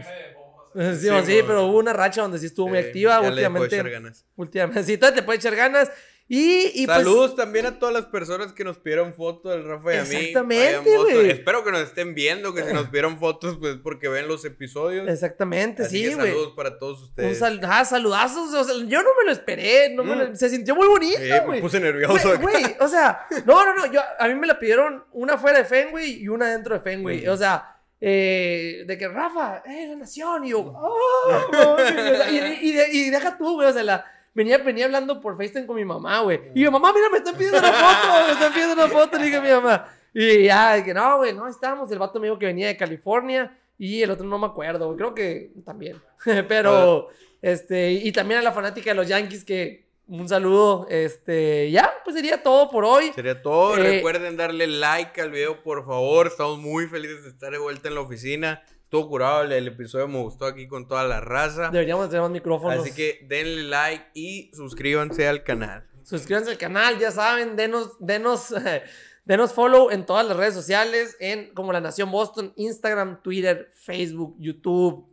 Sí, Sí, sí, pero hubo una racha donde sí estuvo muy Eh, activa últimamente. echar ganas. Últimamente, sí, todavía te puede echar ganas. Y, y pues, Saludos también a todas las personas que nos pidieron fotos del Rafa y a mí. Exactamente, güey. Espero que nos estén viendo, que si nos pidieron fotos, pues porque ven los episodios. exactamente, Así sí, güey. saludos para todos Un ustedes. sal- ah, saludazos. o sea, yo no me lo esperé. No me lo- Mm. se sintió muy bonito, Eh, me güey. puse nervioso. Güey, güey, o sea, no, no, no. Yo, a mí me la pidieron una fuera de Fenway y una dentro de Fenway. O sea, eh, de que Rafa, eh, la nación. Y yo, "Ah, no", o sea, y, y deja tú, güey. O sea, la, venía, venía hablando por FaceTime con mi mamá, güey. Y yo, mamá, mira, me están pidiendo una foto, me están pidiendo una foto, le dije a mi mamá. Y ya, que no, güey, no estábamos. El vato me dijo que venía de California y el otro no me acuerdo, güey. Creo que también. Pero, este, y también a la fanática de los Yankees que un saludo. Este, ya, pues sería todo por hoy. Sería todo. Eh, Recuerden darle like al video, por favor. Estamos muy felices de estar de vuelta en la oficina. Estuvo curado, el, el episodio me gustó aquí con toda la raza. Deberíamos tener más micrófonos. Así que denle like y suscríbanse al canal. Suscríbanse al canal, ya saben, denos, denos, denos follow en todas las redes sociales, en como La Nación Boston, Instagram, Twitter, Facebook, YouTube,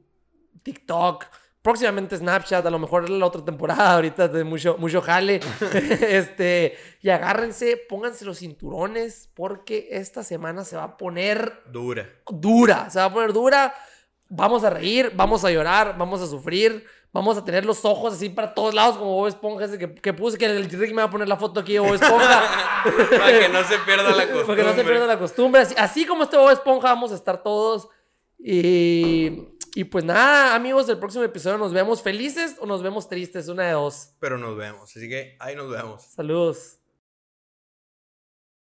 TikTok. Próximamente Snapchat, a lo mejor la otra temporada, ahorita de mucho, mucho jale. este, y agárrense, pónganse los cinturones, porque esta semana se va a poner Dura. dura, se va a poner dura. Vamos a reír, vamos a llorar, vamos a sufrir, vamos a tener los ojos así para todos lados como Bob Esponja, ese que, que puse que el Ricky me va a poner la foto aquí de Bob Esponja. Para que no se pierda la costumbre. Para que no se pierda la costumbre. Así, así como este Bob Esponja vamos a estar todos. Y, y pues nada, amigos, el próximo episodio nos vemos felices o nos vemos tristes, una de dos. Pero nos vemos. Así que ahí nos vemos. Saludos.